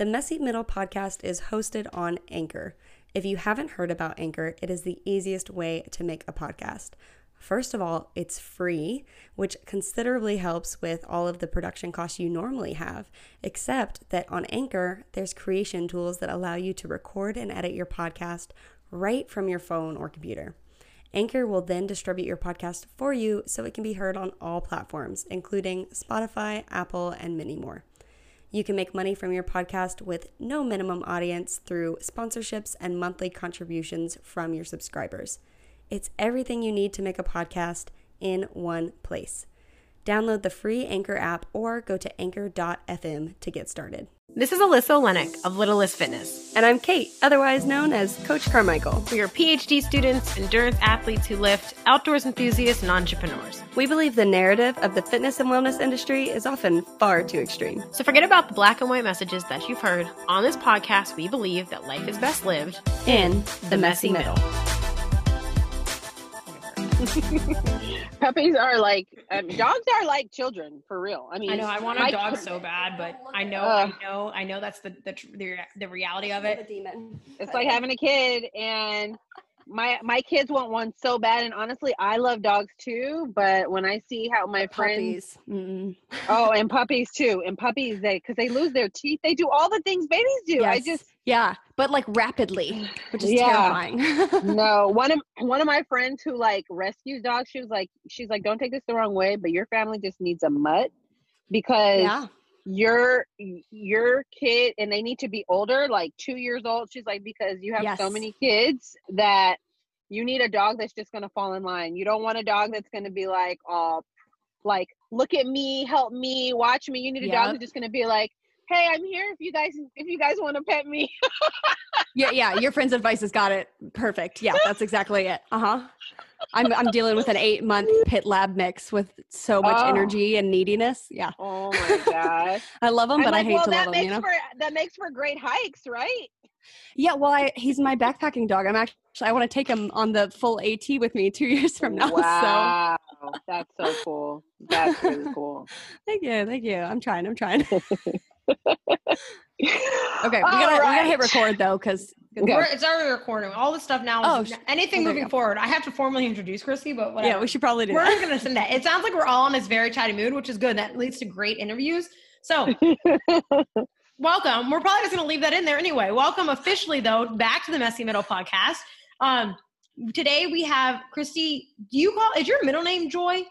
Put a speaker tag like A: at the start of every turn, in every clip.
A: The Messy Middle podcast is hosted on Anchor. If you haven't heard about Anchor, it is the easiest way to make a podcast. First of all, it's free, which considerably helps with all of the production costs you normally have, except that on Anchor, there's creation tools that allow you to record and edit your podcast right from your phone or computer. Anchor will then distribute your podcast for you so it can be heard on all platforms, including Spotify, Apple, and many more. You can make money from your podcast with no minimum audience through sponsorships and monthly contributions from your subscribers. It's everything you need to make a podcast in one place. Download the free Anchor app or go to anchor.fm to get started.
B: This is Alyssa Olenek of Littlest Fitness.
A: And I'm Kait, otherwise known as Coach Carmichael.
B: We are PhD students, endurance athletes who lift, outdoors enthusiasts, and entrepreneurs.
A: We believe the narrative of the fitness and wellness industry is often far too extreme.
B: So forget about the black and white messages that you've heard. On this podcast, we believe that life is best lived
A: in the, the messy, messy middle. middle.
C: Puppies are like um, dogs are like children for real. I mean,
B: I know I want a dog so bad, but I know, uh, I know, I know that's the the the, the reality of it. demon.
C: It's like having a kid, and my my kids want one so bad. And honestly, I love dogs too. But when I see how my friends, oh, and puppies too, and puppies they because they lose their teeth, they do all the things babies do. Yes. I just
B: yeah, but like rapidly, which is yeah. terrifying.
C: no, one of one of my friends who like rescues dogs, she was like, she's like, don't take this the wrong way, but your family just needs a mutt because yeah. your your kid and they need to be older, like two years old. She's like, because you have yes. so many kids that you need a dog that's just gonna fall in line. You don't want a dog that's gonna be like, oh, like look at me, help me, watch me. You need a yep. dog that's just gonna be like, hey, I'm here if you guys if you guys want to pet me.
A: yeah, yeah. Your friend's advice has got it perfect. Yeah, that's exactly it. Uh huh. I'm I'm dealing with an eight month pit lab mix with so much oh. energy and neediness. Yeah.
C: Oh my gosh.
A: I love him, but like, I hate well, to love him. You know?
C: For, that makes for great hikes, right?
A: Yeah. Well, I, he's my backpacking dog. I'm actually I want to take him on the full AT with me two years from now.
C: Wow. So. That's so cool. That's really cool.
A: thank you. Thank you. I'm trying. I'm trying okay, we gotta right. we gotta hit record though, because
B: okay. it's already recording. All the stuff now. oh, anything moving forward. I have to formally introduce Christy, but whatever.
A: Yeah, we should probably do.
B: We're
A: that.
B: gonna send that. It sounds like we're all in this very chatty mood, which is good. That leads to great interviews. So. welcome. We're probably just going to leave that in there anyway. Welcome officially, though, back to the Messy Middle podcast. Um, today we have Christy. Do you call is your middle name Joy,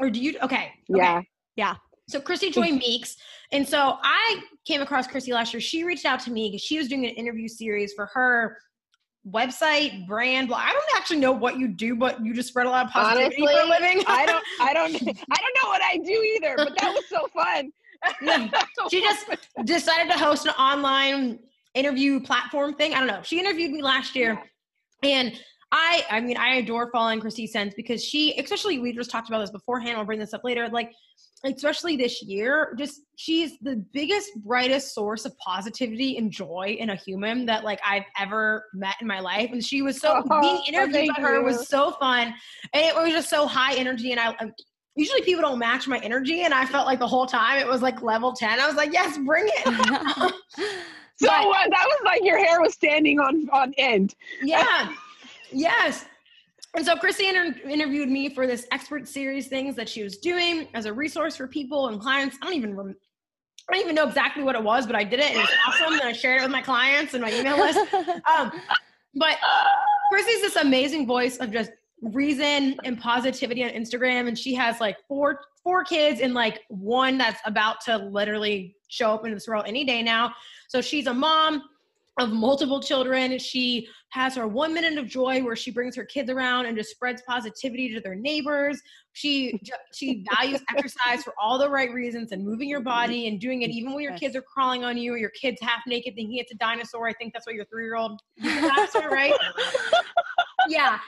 B: or do you? Okay. okay.
C: Yeah.
B: Yeah. So Christy Joy Meeks. And so I came across Christy last year. She reached out to me because she was doing an interview series for her website, brand. Well, I don't actually know what you do, but you just spread a lot of positivity
C: Honestly,
B: for a living.
C: I don't I don't I don't know what I do either, but that was so fun.
B: she just decided to host an online interview platform thing. I don't know. She interviewed me last year yeah. and I I mean I adore following Christy Sense because she especially we just talked about this beforehand, I'll bring this up later. Like especially this year just she's the biggest brightest source of positivity and joy in a human that like i've ever met in my life. And she was so oh, being interviewed by her you. was so fun. And it was just so high energy. And i usually people don't match my energy. And i felt like the whole time it was like level 10 i was like yes bring it.
C: So but, uh, that was like your hair was standing on on end.
B: Yeah. Yes and so Christy inter- interviewed me for this expert series things that she was doing as a resource for people and clients. I don't even rem- I don't even know exactly what it was, but I did it and it was awesome. and I shared it with my clients and my email list. Um, but Christy's this amazing voice of just reason and positivity on Instagram, and she has like four four kids and like one that's about to literally show up into this world any day now. So she's a mom of multiple children. She has her one minute of joy where she brings her kids around and just spreads positivity to their neighbors. She she values exercise for all the right reasons and moving your body and doing it even when your kids are crawling on you or your kids half naked thinking it's a dinosaur. I think that's what your three year old dinosaur, right? yeah.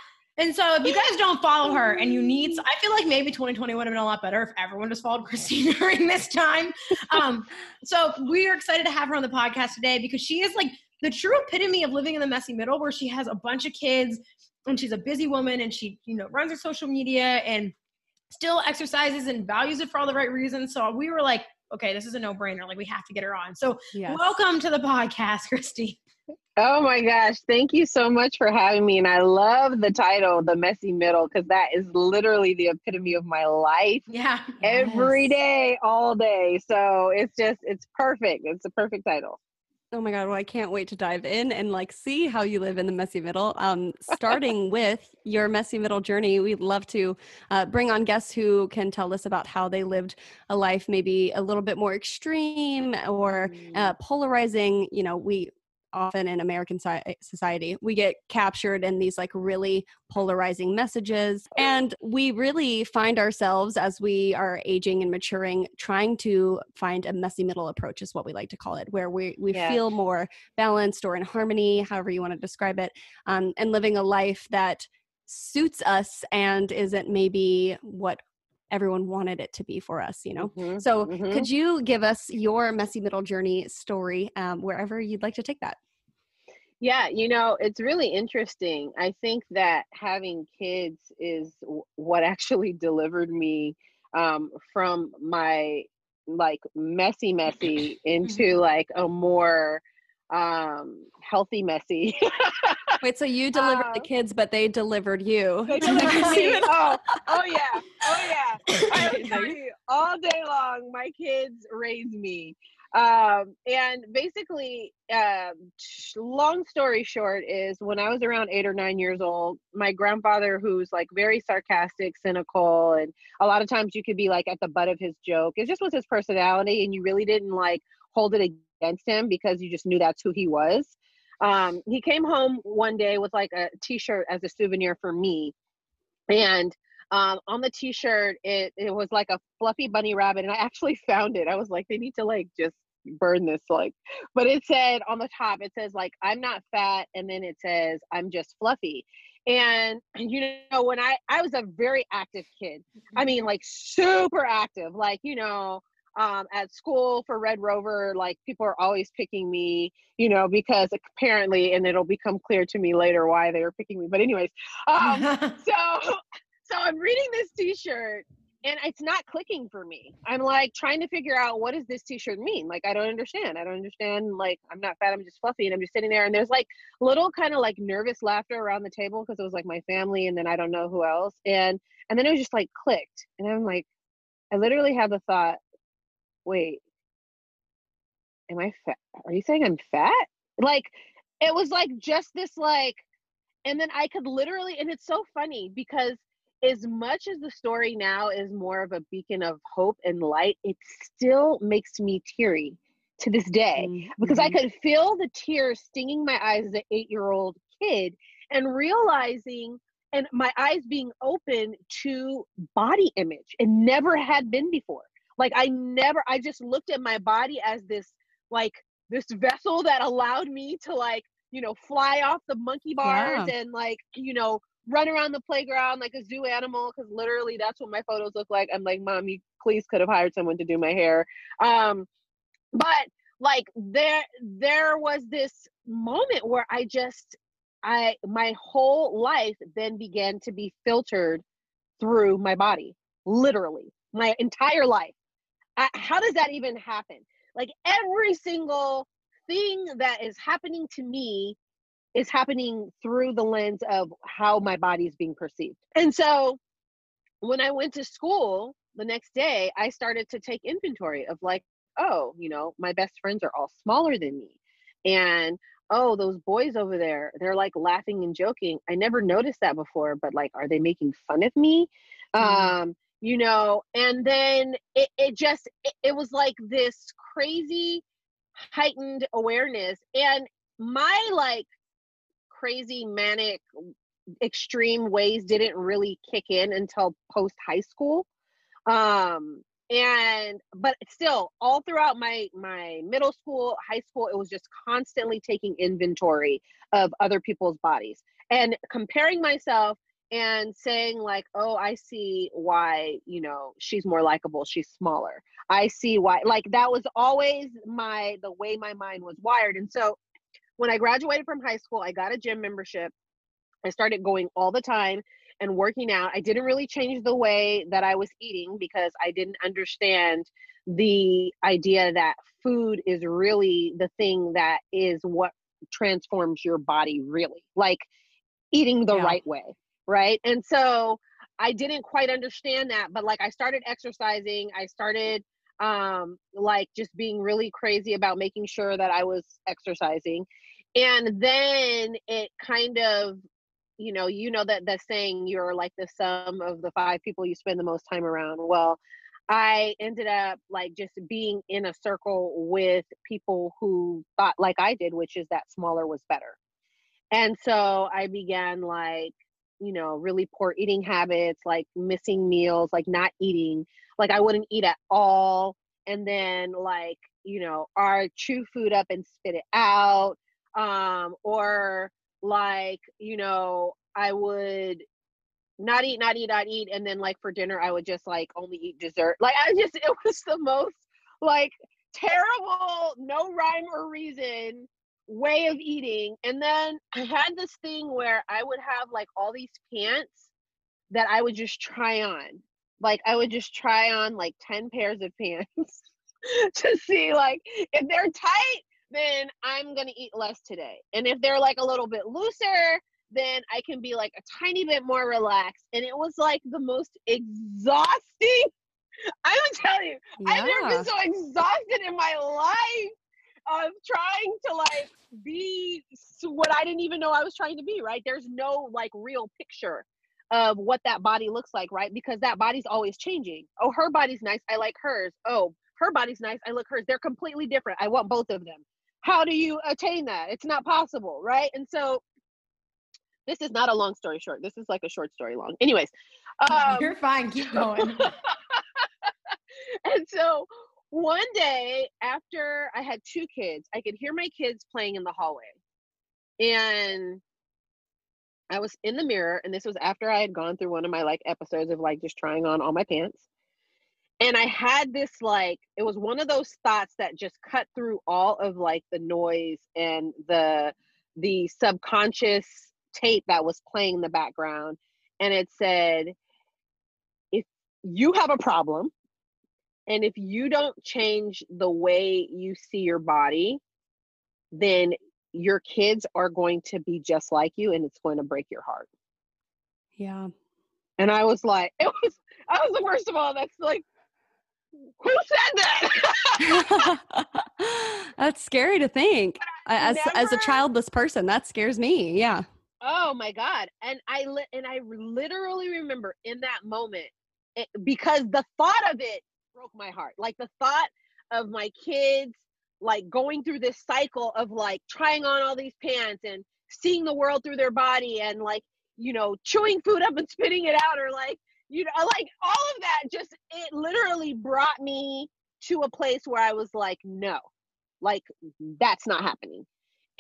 B: And so if you guys don't follow her and you need, I feel like maybe 2020 would have been a lot better if everyone just followed Christine during this time. Um, so we are excited to have her on the podcast today because she is like the true epitome of living in the messy middle where she has a bunch of kids and she's a busy woman and she you know runs her social media and still exercises and values it for all the right reasons so we were like okay, this is a no brainer. Like we have to get her on. So yes. welcome to the podcast, Christy.
C: Oh my gosh. Thank you so much for having me. And I love the title, The Messy Middle, because that is literally the epitome of my life.
B: Yeah.
C: Every yes. day, all day. So it's just, it's perfect. It's a perfect title.
A: Oh my god, well I can't wait to dive in and like see how you live in the messy middle. Um starting with your messy middle journey, we'd love to uh, bring on guests who can tell us about how they lived a life maybe a little bit more extreme or uh, mm. polarizing. You know, we often in American society, we get captured in these like really polarizing messages. And we really find ourselves as we are aging and maturing, trying to find a messy middle approach, is what we like to call it, where we, we yeah. feel more balanced or in harmony, however you want to describe it, um, and living a life that suits us and isn't maybe what everyone wanted it to be for us you know mm-hmm, so mm-hmm. could you give us your messy middle journey story um, wherever you'd like to take that
C: yeah you know it's really interesting i think that having kids is w- what actually delivered me um, from my like messy messy into mm-hmm. like a more um healthy messy.
A: Wait so you delivered uh, the kids but they delivered you.
C: they delivered me. oh oh yeah. Oh yeah. You, all day long. My kids raise me. Um and basically uh, long story short is when i was around eight or nine years old my grandfather who's like very sarcastic cynical and a lot of times you could be like at the butt of his joke. It just was his personality and you really didn't like hold it against him because you just knew that's who he was. Um, he came home one day with like a t-shirt as a souvenir for me. And um, on the t-shirt, it, it was like a fluffy bunny rabbit. And I actually found it. I was like, they need to like just burn this like but it said on the top it says like i'm not fat and then it says i'm just fluffy and you know when i i was a very active kid i mean like super active like you know um, at school for Red Rover, like people are always picking me, you know, because apparently, and it'll become clear to me later why they were picking me. But anyways, um, so so I'm reading this T-shirt and it's not clicking for me. I'm like trying to figure out what does this T-shirt mean? Like I don't understand. I don't understand. Like I'm not fat. I'm just fluffy, and I'm just sitting there. And there's like little kind of like nervous laughter around the table because it was like my family, and then I don't know who else. And and then it was just like clicked, and I'm like, I literally had the thought, wait, am I fat? Are you saying I'm fat? Like, it was like just this, like, and then I could literally, and it's so funny because as much as the story now is more of a beacon of hope and light, it still makes me teary to this day mm-hmm. because I could feel the tears stinging my eyes as an eight year old kid and realizing and my eyes being open to body image and never had been before. Like I never, I just looked at my body as this, like this vessel that allowed me to like, you know, fly off the monkey bars yeah. and like, you know, run around the playground like a zoo animal. Cause literally that's what my photos look like. I'm like, mom, you please could have hired someone to do my hair. Um, but like there, there was this moment where I just, I, my whole life then began to be filtered through my body, literally my entire life how does that even happen? Like every single thing that is happening to me is happening through the lens of how my body is being perceived. And so when I went to school the next day, I started to take inventory of like, oh, you know, my best friends are all smaller than me. And oh, those boys over there, they're like laughing and joking. I never noticed that before, but like, are they making fun of me? Mm-hmm. Um, you know and then it, it just it, it was like this crazy heightened awareness and my like crazy manic extreme ways didn't really kick in until post high school. Um and but still all throughout my my middle school high school it was just constantly taking inventory of other people's bodies and comparing myself and saying like oh i see why you know she's more likable she's smaller i see why like that was always my the way my mind was wired and so when i graduated from high school i got a gym membership i started going all the time and working out. I didn't really change the way that I was eating because I didn't understand the idea that food is really the thing that is what transforms your body really. Like eating the yeah. right way, right? And so I didn't quite understand that, but like I started exercising, I started um like just being really crazy about making sure that I was exercising. And then it kind of you know, you know that that saying you're like the sum of the five people you spend the most time around. Well, I ended up like just being in a circle with people who thought like I did, which is that smaller was better. And so I began like, you know, really poor eating habits, like missing meals, like not eating, like I wouldn't eat at all. And then like, you know, or chew food up and spit it out. Um, or like, you know, I would not eat, not eat, not eat. And then like for dinner, I would just like only eat dessert. Like I just, it was the most like terrible, no rhyme or reason way of eating. And then I had this thing where I would have like all these pants that I would just try on. Like I would just try on like 10 pairs of pants to see like if they're tight, then I'm going to eat less today. And if they're like a little bit looser, then I can be like a tiny bit more relaxed. And it was like the most exhausting. I would tell you, yeah. I've never been so exhausted in my life of trying to like be what I didn't even know I was trying to be, right? There's no like real picture of what that body looks like, right? Because that body's always changing. Oh, her body's nice. I like hers. Oh, her body's nice. I like hers. They're completely different. I want both of them. How do you attain that? It's not possible, right? And so this is not a long story short. This is like a short story long. Anyways,
B: um, you're fine. Keep going.
C: and so one day after I had two kids, I could hear my kids playing in the hallway. And I was in the mirror, and this was after I had gone through one of my like episodes of like just trying on all my pants. And I had this like, it was one of those thoughts that just cut through all of like the noise and the the subconscious tape that was playing in the background. And it said, if you have a problem, and if you don't change the way you see your body, then your kids are going to be just like you and it's going to break your heart.
A: Yeah.
C: And I was like, it was, I was like, first of all, that's like, who said
A: that? that's scary to think. As never, as a childless person, that scares me. Yeah.
C: Oh my god. And I li- and I literally remember in that moment it, because the thought of it broke my heart. Like the thought of my kids like going through this cycle of like trying on all these pants and seeing the world through their body and like you know chewing food up and spitting it out or like you know like all of that just it literally brought me to a place where I was like no like that's not happening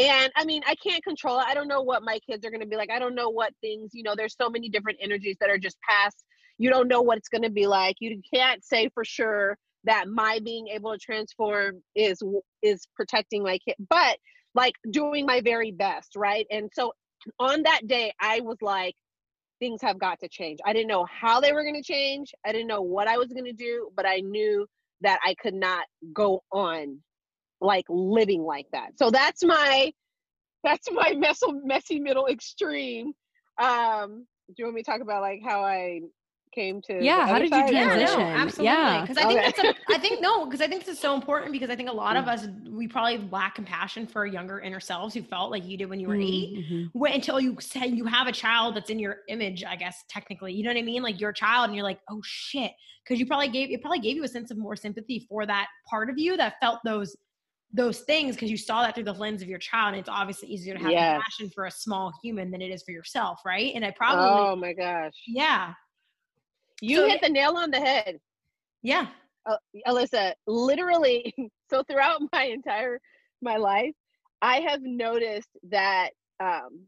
C: and I mean, I can't control it. I don't know what my kids are going to be like. I don't know what things, you know, there's so many different energies that are just passed you don't know what it's going to be like. You can't say for sure that my being able to transform is is protecting my kid but like doing my very best right? And so on that day i was like things have got to change. I didn't know how they were going to change. I didn't know what i was going to do but i knew that i could not go on like living like that. So that's my that's my messy, messy middle extreme. Um do you want me to talk about like how i came to
A: yeah how did you transition
B: yeah, no, absolutely yeah because i think okay. that's a, i think no because i think this is so important because i think a lot of mm. us we probably lack compassion for younger inner selves who felt like you did when you were mm-hmm. 8 when, until you say you have a child that's in your image i guess technically you know what i mean like your child and you're like oh shit because you probably gave it probably gave you a sense of more sympathy for that part of you that felt those those things because you saw that through the lens of your child and it's obviously easier to have yes. compassion for a small human than it is for yourself right and i probably
C: oh my gosh
B: yeah
C: you so, hit the nail on the head.
B: Yeah.
C: Uh, Alyssa, literally, so throughout my entire my life, I have noticed that um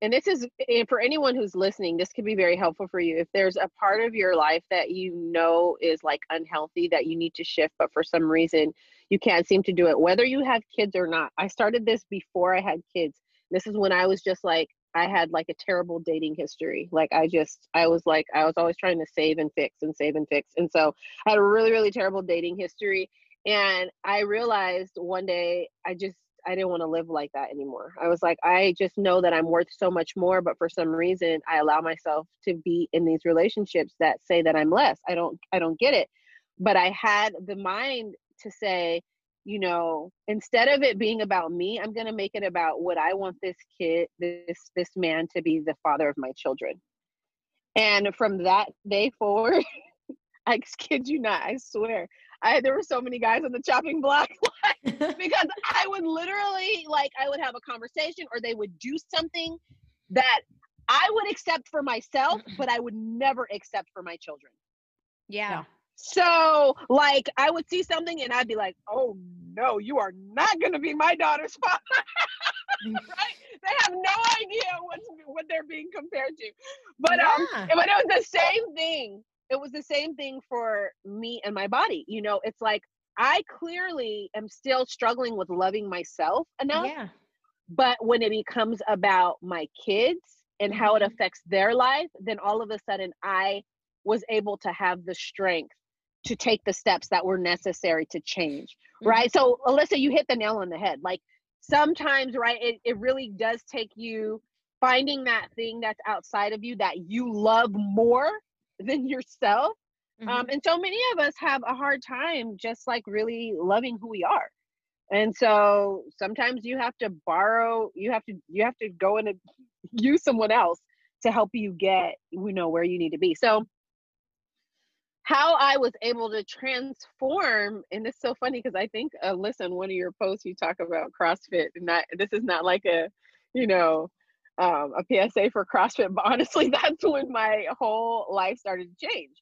C: and this is and for anyone who's listening, this could be very helpful for you. If there's a part of your life that you know is like unhealthy that you need to shift, but for some reason you can't seem to do it, whether you have kids or not. I started this before I had kids. This is when I was just like, I had like a terrible dating history. Like I just I was like I was always trying to save and fix and save and fix. And so I had a really really terrible dating history and I realized one day I just I didn't want to live like that anymore. I was like I just know that I'm worth so much more but for some reason I allow myself to be in these relationships that say that I'm less. I don't I don't get it. But I had the mind to say you know instead of it being about me i'm going to make it about what i want this kid this this man to be the father of my children. And from that day forward i kid you not i swear i there were so many guys on the chopping block because i would literally like i would have a conversation or they would do something that i would accept for myself but i would never accept for my children.
B: Yeah.
C: So, like, I would see something and I'd be like, oh no, you are not going to be my daughter's father. right? They have no idea what's, what they're being compared to. But, um, yeah. um, but it was the same thing. It was the same thing for me and my body. You know, it's like I clearly am still struggling with loving myself enough. Yeah. But when it becomes about my kids and how it mm-hmm. affects their life, then all of a sudden I was able to have the strength to take the steps that were necessary to change mm-hmm. right? So alyssa you hit the nail on the head. Like sometimes right it, it really does take you finding that thing that's outside of you that you love more than yourself. Um, mm-hmm. um, and so many of us have a hard time just like really loving who we are. And so sometimes you have to borrow you have to you have to go and use someone else to help you get you know where you need to be. So how I was able to transform, and it's so funny because I think, uh, listen, one of your posts you talk about CrossFit, and not this is not like a, you know, um, a PSA for CrossFit, but honestly, that's when my whole life started to change.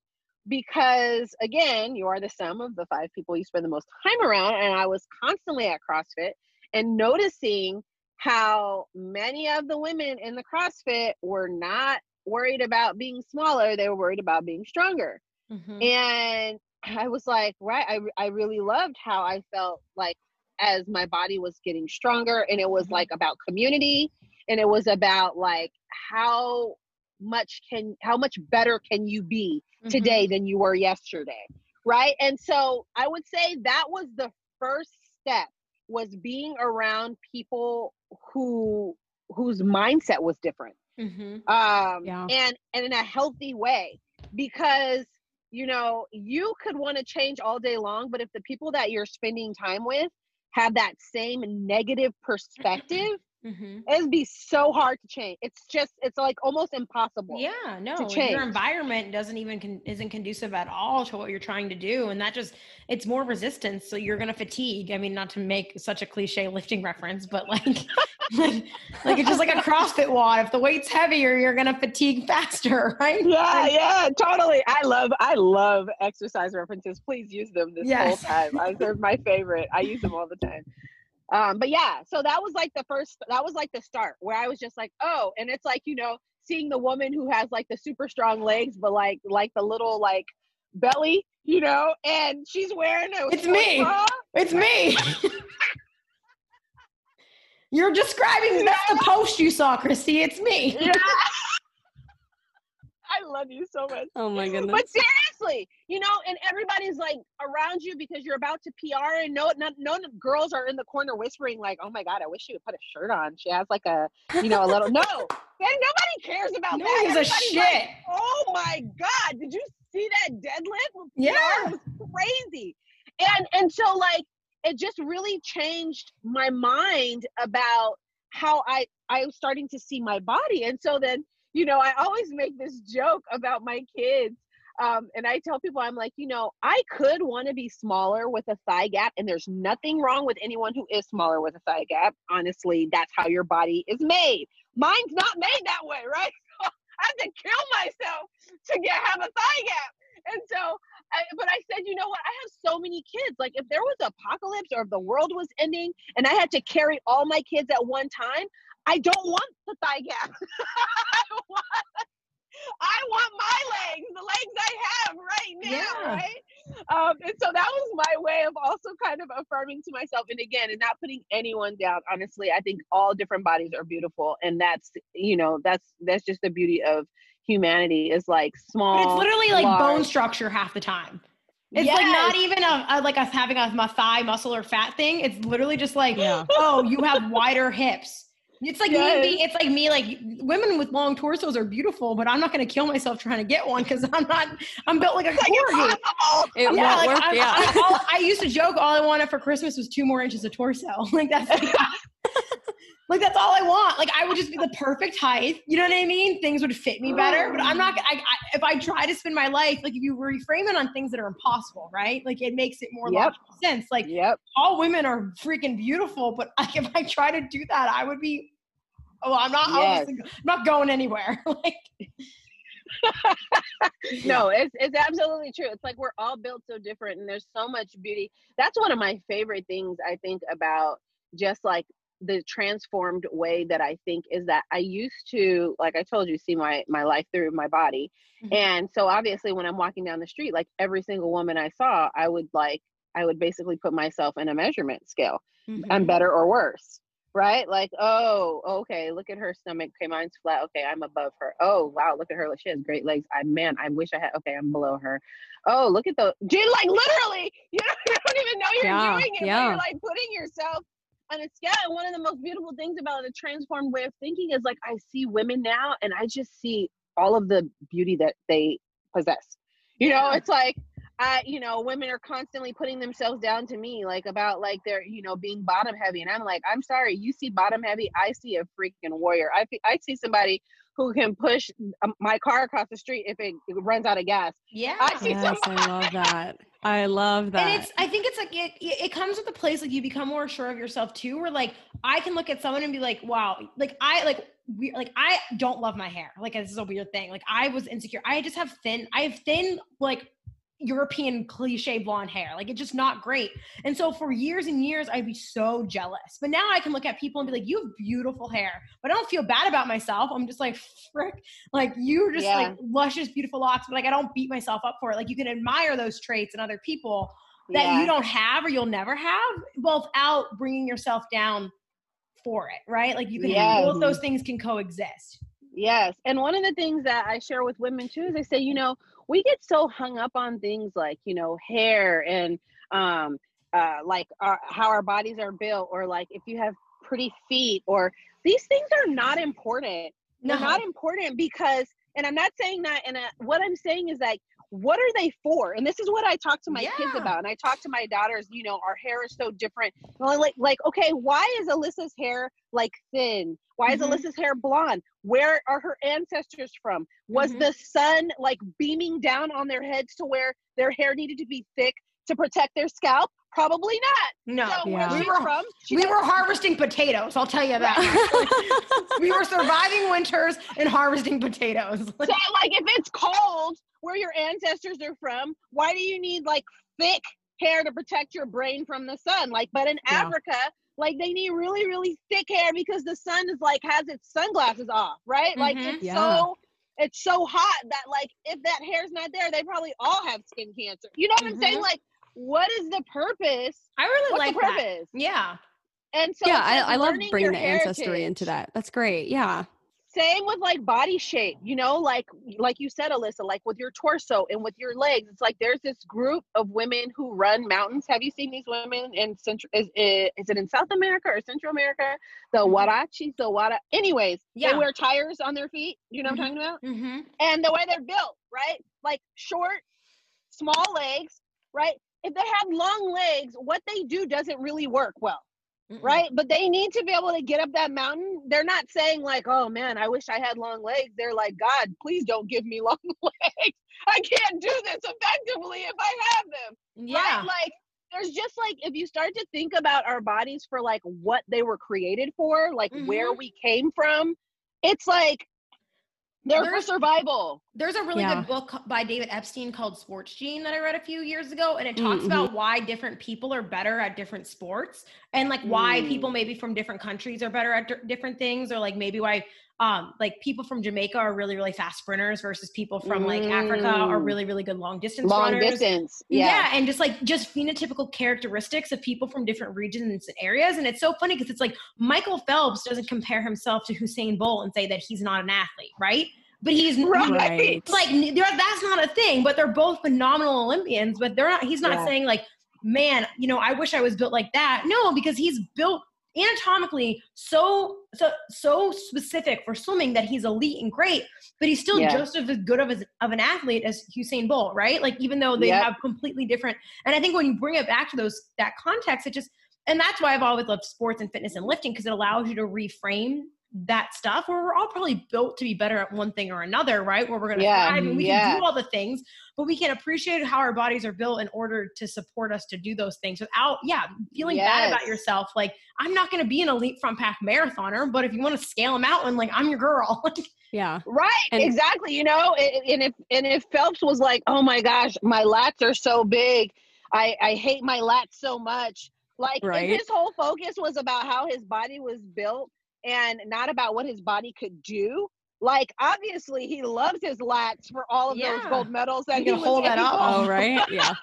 C: Because again, you are the sum of the five people you spend the most time around, and I was constantly at CrossFit and noticing how many of the women in the CrossFit were not worried about being smaller; they were worried about being stronger Mm-hmm. And I was like, right, I, I really loved how I felt like as my body was getting stronger and it was mm-hmm. like about community and it was about like how much can how much better can you be mm-hmm. today than you were yesterday right and so i would say that was the first step was being around people who whose mindset was different mm-hmm. um yeah. and and in a healthy way because you know, you could want to change all day long, but if the people that you're spending time with have that same negative perspective, Mm-hmm. It'd be so hard to change. It's just, it's like almost impossible.
B: Yeah, no, your environment doesn't even con- isn't conducive at all to what you're trying to do, and that just it's more resistance. So you're gonna fatigue. I mean, not to make such a cliche lifting reference, but like, like, like it's just like a CrossFit WOD. If the weight's heavier, you're gonna fatigue faster, right?
C: Yeah, like, yeah, totally. I love, I love exercise references. Please use them this yes. whole time. I, they're my favorite. I use them all the time um but yeah so that was like the first that was like the start where i was just like oh and it's like you know seeing the woman who has like the super strong legs but like like the little like belly you know and she's wearing a
B: it's me bra. it's me you're describing that's the post you saw christy it's me
C: yeah I love you so much.
A: Oh my goodness.
C: But seriously, you know, and everybody's like around you because you're about to PR, and no, no, no girls are in the corner whispering like, "Oh my god, I wish she would put a shirt on. She has like a, you know, a little." no, then nobody cares about
B: no
C: that.
B: Gives a shit. Like,
C: oh my god, did you see that deadlift?
B: Yeah,
C: it was crazy. And and so like it just really changed my mind about how I I was starting to see my body, and so then you know, I always make this joke about my kids. Um, and I tell people, I'm like, you know, I could want to be smaller with a thigh gap, and there's nothing wrong with anyone who is smaller with a thigh gap. Honestly, that's how your body is made. Mine's not made that way, right? So I have to kill myself to get have a thigh gap. And so, I, but I said, you know what? I have so many kids. Like, if there was apocalypse or if the world was ending, and I had to carry all my kids at one time, I don't want the thigh gap. I, want, I want my legs, the legs I have right now, yeah. right? Um, and so that was my way of also kind of affirming to myself, and again, and not putting anyone down. Honestly, I think all different bodies are beautiful, and that's you know that's that's just the beauty of humanity is like small.
B: But it's literally like large. bone structure half the time. It's yes. like not even a, a, like us having a, a thigh muscle or fat thing. It's literally just like, yeah. oh, you have wider hips. It's like yes. me. It's like me. Like women with long torsos are beautiful, but I'm not going to kill myself trying to get one because I'm not. I'm built like a corgi. It yeah, like work, I, yeah. I, all, I, used to joke. All I wanted for Christmas was two more inches of torso. Like that's. Like that's all I want. Like I would just be the perfect height. You know what I mean? Things would fit me better. But I'm not. I, I, if I try to spend my life like if you reframe it on things that are impossible, right? Like it makes it more yep. logical sense. Like yep. all women are freaking beautiful, but like if I try to do that, I would be. Oh, I'm not. Yes. I'm not going anywhere. like.
C: no, it's it's absolutely true. It's like we're all built so different, and there's so much beauty. That's one of my favorite things I think about just like the transformed way that I think is that I used to, like I told you, see my my life through my body, mm-hmm. and so obviously when I'm walking down the street, like every single woman I saw, I would like I would basically put myself in a measurement scale. Mm-hmm. I'm better or worse, right? Like, oh, okay, look at her stomach. Okay, mine's flat. Okay, I'm above her. Oh, wow, look at her. She has great legs. I man, I wish I had. Okay, I'm below her. Oh, look at the dude. Like literally, you don't, you don't even know you're yeah, doing it. Yeah. You're like putting yourself on it's yeah, And one of the most beautiful things about a transformed way of thinking is like I see women now and I just see all of the beauty that they possess. You know, it's like I, you know, women are constantly putting themselves down to me, like about like they're, you know, being bottom heavy. And I'm like, I'm sorry, you see bottom heavy. I see a freaking warrior. I, I see somebody who can push um, my car across the street if it, it runs out of gas.
B: Yeah.
A: I see yes, I love that. I love that.
B: And it's, I think it's like, it, it comes with a place like you become more sure of yourself too, where like I can look at someone and be like, wow, like I, like, we like I don't love my hair. Like this is a weird thing. Like I was insecure. I just have thin. I have thin like European cliche blonde hair. Like it's just not great. And so for years and years, I'd be so jealous. But now I can look at people and be like, you have beautiful hair. But I don't feel bad about myself. I'm just like, frick, like you're just yeah. like luscious, beautiful locks. But like I don't beat myself up for it. Like you can admire those traits in other people that yeah. you don't have or you'll never have without bringing yourself down for it, right? Like you can, yes. both those things can coexist.
C: Yes. And one of the things that I share with women too is I say, you know, we get so hung up on things like you know hair and um uh like our, how our bodies are built or like if you have pretty feet or these things are not important no. they're not important because and i'm not saying that and what i'm saying is like what are they for? And this is what I talk to my yeah. kids about. And I talk to my daughters, you know, our hair is so different. Like, like, okay, why is Alyssa's hair like thin? Why is mm-hmm. Alyssa's hair blonde? Where are her ancestors from? Was mm-hmm. the sun like beaming down on their heads to where their hair needed to be thick to protect their scalp? Probably not.
B: No, so yeah. we were from. we were harvesting potatoes. I'll tell you that. we were surviving winters and harvesting potatoes.
C: so, like, if it's cold, where your ancestors are from, why do you need like thick hair to protect your brain from the sun? Like, but in yeah. Africa, like they need really, really thick hair because the sun is like has its sunglasses off, right? Mm-hmm. Like it's yeah. so it's so hot that like if that hair's not there, they probably all have skin cancer. You know what mm-hmm. I'm saying? Mm-hmm. Like, what is the purpose?
B: I really What's like the purpose. That. Yeah.
C: And so
A: yeah, I, I love bringing the ancestry into that. That's great. Yeah
C: same with like body shape you know like like you said alyssa like with your torso and with your legs it's like there's this group of women who run mountains have you seen these women in central is, is it in south america or central america the mm-hmm. Huaraches the wara anyways yeah. they wear tires on their feet you know mm-hmm. what i'm mm-hmm. talking about mm-hmm. and the way they're built right like short small legs right if they have long legs what they do doesn't really work well Mm-mm. right? But they need to be able to get up that mountain. They're not saying like, "Oh man, I wish I had long legs." They're like, "God, please don't give me long legs. I can't do this effectively if I have them." Yeah. Right? Like there's just like if you start to think about our bodies for like what they were created for, like mm-hmm. where we came from, it's like they're for survival.
B: there's a really yeah. good book by David Epstein called Sports Gene that I read a few years ago, and it talks mm-hmm. about why different people are better at different sports, and like why mm. people maybe from different countries are better at d- different things, or like maybe why um like people from Jamaica are really really fast sprinters versus people from like Africa are mm. really really good long distance
C: long
B: runners.
C: distance
B: yeah. yeah and just like just phenotypical characteristics of people from different regions and areas and it's so funny because it's like Michael Phelps doesn't compare himself to Usain Bolt and say that he's not an athlete right but he's right. like that's not a thing but they're both phenomenal olympians but they're not he's not yeah. saying like man you know i wish i was built like that no because he's built anatomically so so so specific for swimming that he's elite and great but he's still yeah. just as good of, as, of an athlete as Usain Bolt right like even though they yep. have completely different and i think when you bring it back to those that context it just and that's why i've always loved sports and fitness and lifting because it allows you to reframe that stuff where we're all probably built to be better at one thing or another, right? Where we're going to yeah, thrive and we yeah. can do all the things, but we can appreciate how our bodies are built in order to support us to do those things without, yeah, feeling yes. bad about yourself. Like, I'm not going to be an elite front pack marathoner, but if you want to scale a mountain, like, I'm your girl.
A: yeah.
C: Right. And- exactly. You know, and if, and if Phelps was like, oh my gosh, my lats are so big. I, I hate my lats so much. Like right. his whole focus was about how his body was built and not about what his body could do. Like obviously he loves his lats for all of yeah. those gold medals that
B: you
C: he
B: hold that up.
A: Oh right, yeah. and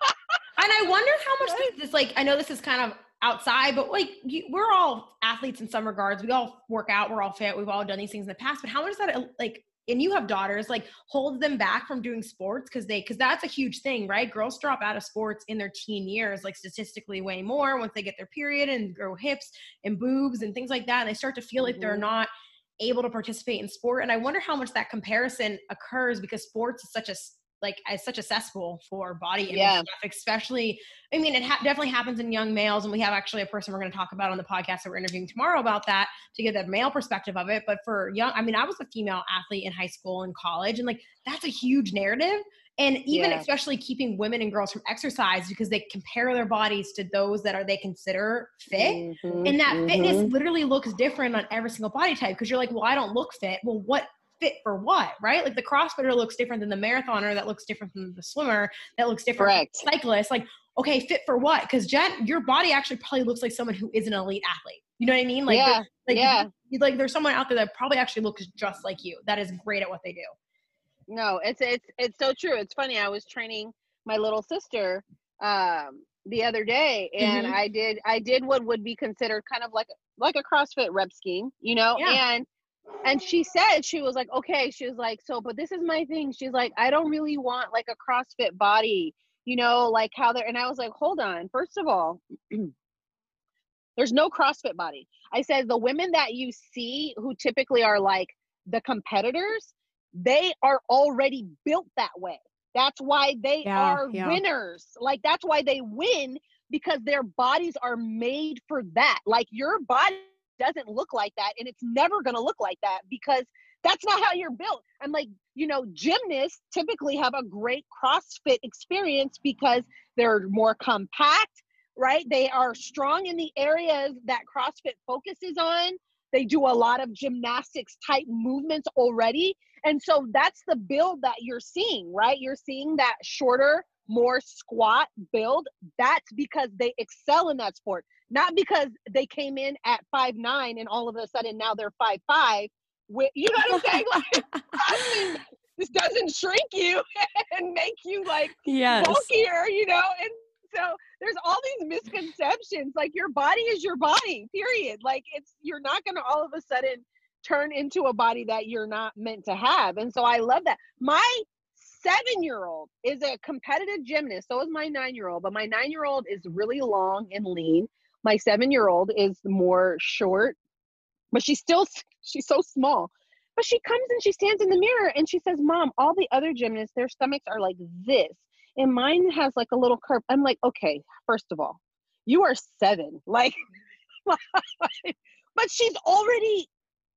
B: I wonder how much right. this, like I know this is kind of outside, but like you, we're all athletes in some regards. We all work out, we're all fit, we've all done these things in the past. But how much does that like and you have daughters like holds them back from doing sports because they because that's a huge thing right girls drop out of sports in their teen years like statistically way more once they get their period and grow hips and boobs and things like that and they start to feel like mm-hmm. they're not able to participate in sport and i wonder how much that comparison occurs because sports is such a like as such a cesspool for body image yeah. stuff, especially I mean it ha- definitely happens in young males and we have actually a person we're going to talk about on the podcast that we're interviewing tomorrow about that to get that male perspective of it but for young I mean I was a female athlete in high school and college and like that's a huge narrative and even yeah. especially keeping women and girls from exercise because they compare their bodies to those that are they consider fit mm-hmm, and that mm-hmm. fitness literally looks different on every single body type because you're like well i don't look fit well what fit for what, right? Like the CrossFitter looks different than the marathoner, that looks different from the swimmer, that looks different Correct. from the cyclist. Like, okay, fit for what? Because Jen, your body actually probably looks like someone who is an elite athlete. You know what I mean? Like,
C: yeah,
B: like,
C: yeah.
B: like there's someone out there that probably actually looks just like you. That is great at what they do.
C: No, it's it's it's so true. It's funny. I was training my little sister um the other day and mm-hmm. I did I did what would be considered kind of like like a CrossFit rep scheme, you know, yeah. and and she said she was like okay she was like so but this is my thing she's like i don't really want like a crossfit body you know like how they're and i was like hold on first of all there's no crossfit body i said the women that you see who typically are like the competitors they are already built that way that's why they yeah, are yeah. winners like that's why they win because their bodies are made for that like your body doesn't look like that and it's never going to look like that because that's not how you're built. I'm like, you know, gymnasts typically have a great CrossFit experience because they're more compact, right? They are strong in the areas that CrossFit focuses on. They do a lot of gymnastics type movements already. And so that's the build that you're seeing, right? You're seeing that shorter, more squat build. That's because they excel in that sport not because they came in at five nine and all of a sudden now they're five five. With you know what I'm saying? Like, I mean, this doesn't shrink you and make you like yes. bulkier, you know. And so there's all these misconceptions. Like your body is your body, period. Like it's you're not gonna all of a sudden turn into a body that you're not meant to have. And so I love that. My seven year old is a competitive gymnast. So is my nine year old, but my nine year old is really long and lean. My seven year old is more short, but she's still, she's so small. But she comes and she stands in the mirror and she says, Mom, all the other gymnasts, their stomachs are like this. And mine has like a little curve. I'm like, okay, first of all, you are seven. Like, but she's already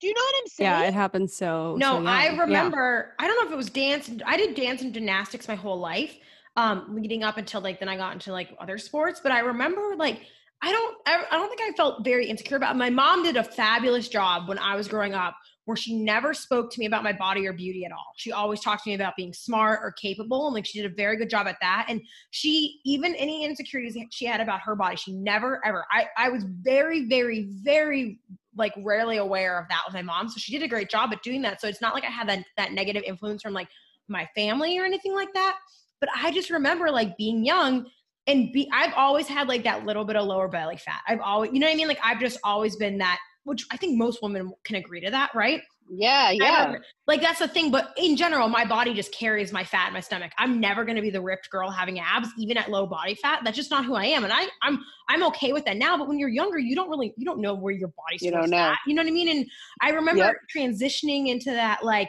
C: do you know what I'm saying?
A: Yeah, it happens so.
B: No,
A: so
B: I remember. Yeah. I don't know if it was dance. I did dance and gymnastics my whole life, um, leading up until like then I got into like other sports. But I remember like I don't I, don't think I felt very insecure about it. my mom did a fabulous job when I was growing up where she never spoke to me about my body or beauty at all. She always talked to me about being smart or capable. And like she did a very good job at that. And she, even any insecurities she had about her body, she never ever, I, I was very, very, very like rarely aware of that with my mom. So she did a great job at doing that. So it's not like I had that, that negative influence from like my family or anything like that. But I just remember like being young and be I've always had like that little bit of lower belly fat. I've always you know what I mean? Like I've just always been that which I think most women can agree to that, right?
C: Yeah, yeah.
B: Like that's the thing. But in general, my body just carries my fat in my stomach. I'm never gonna be the ripped girl having abs, even at low body fat. That's just not who I am. And I, I'm I'm okay with that now. But when you're younger, you don't really you don't know where your body's you don't know. At, you know what I mean? And I remember yep. transitioning into that like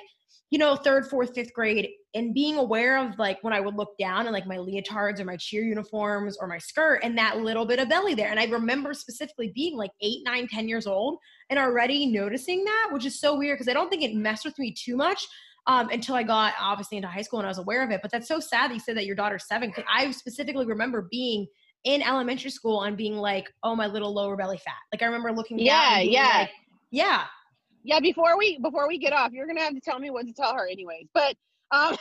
B: you know, third, fourth, fifth grade, and being aware of like when I would look down and like my leotards or my cheer uniforms or my skirt and that little bit of belly there. And I remember specifically being like eight, nine, ten years old and already noticing that, which is so weird because I don't think it messed with me too much. Um, until I got obviously into high school and I was aware of it. But that's so sad that you said that your daughter's seven. Cause I specifically remember being in elementary school and being like, oh, my little lower belly fat. Like I remember looking
C: yeah, yeah.
B: Like, yeah,
C: yeah, before we before we get off, you're gonna have to tell me what to tell her anyways. But um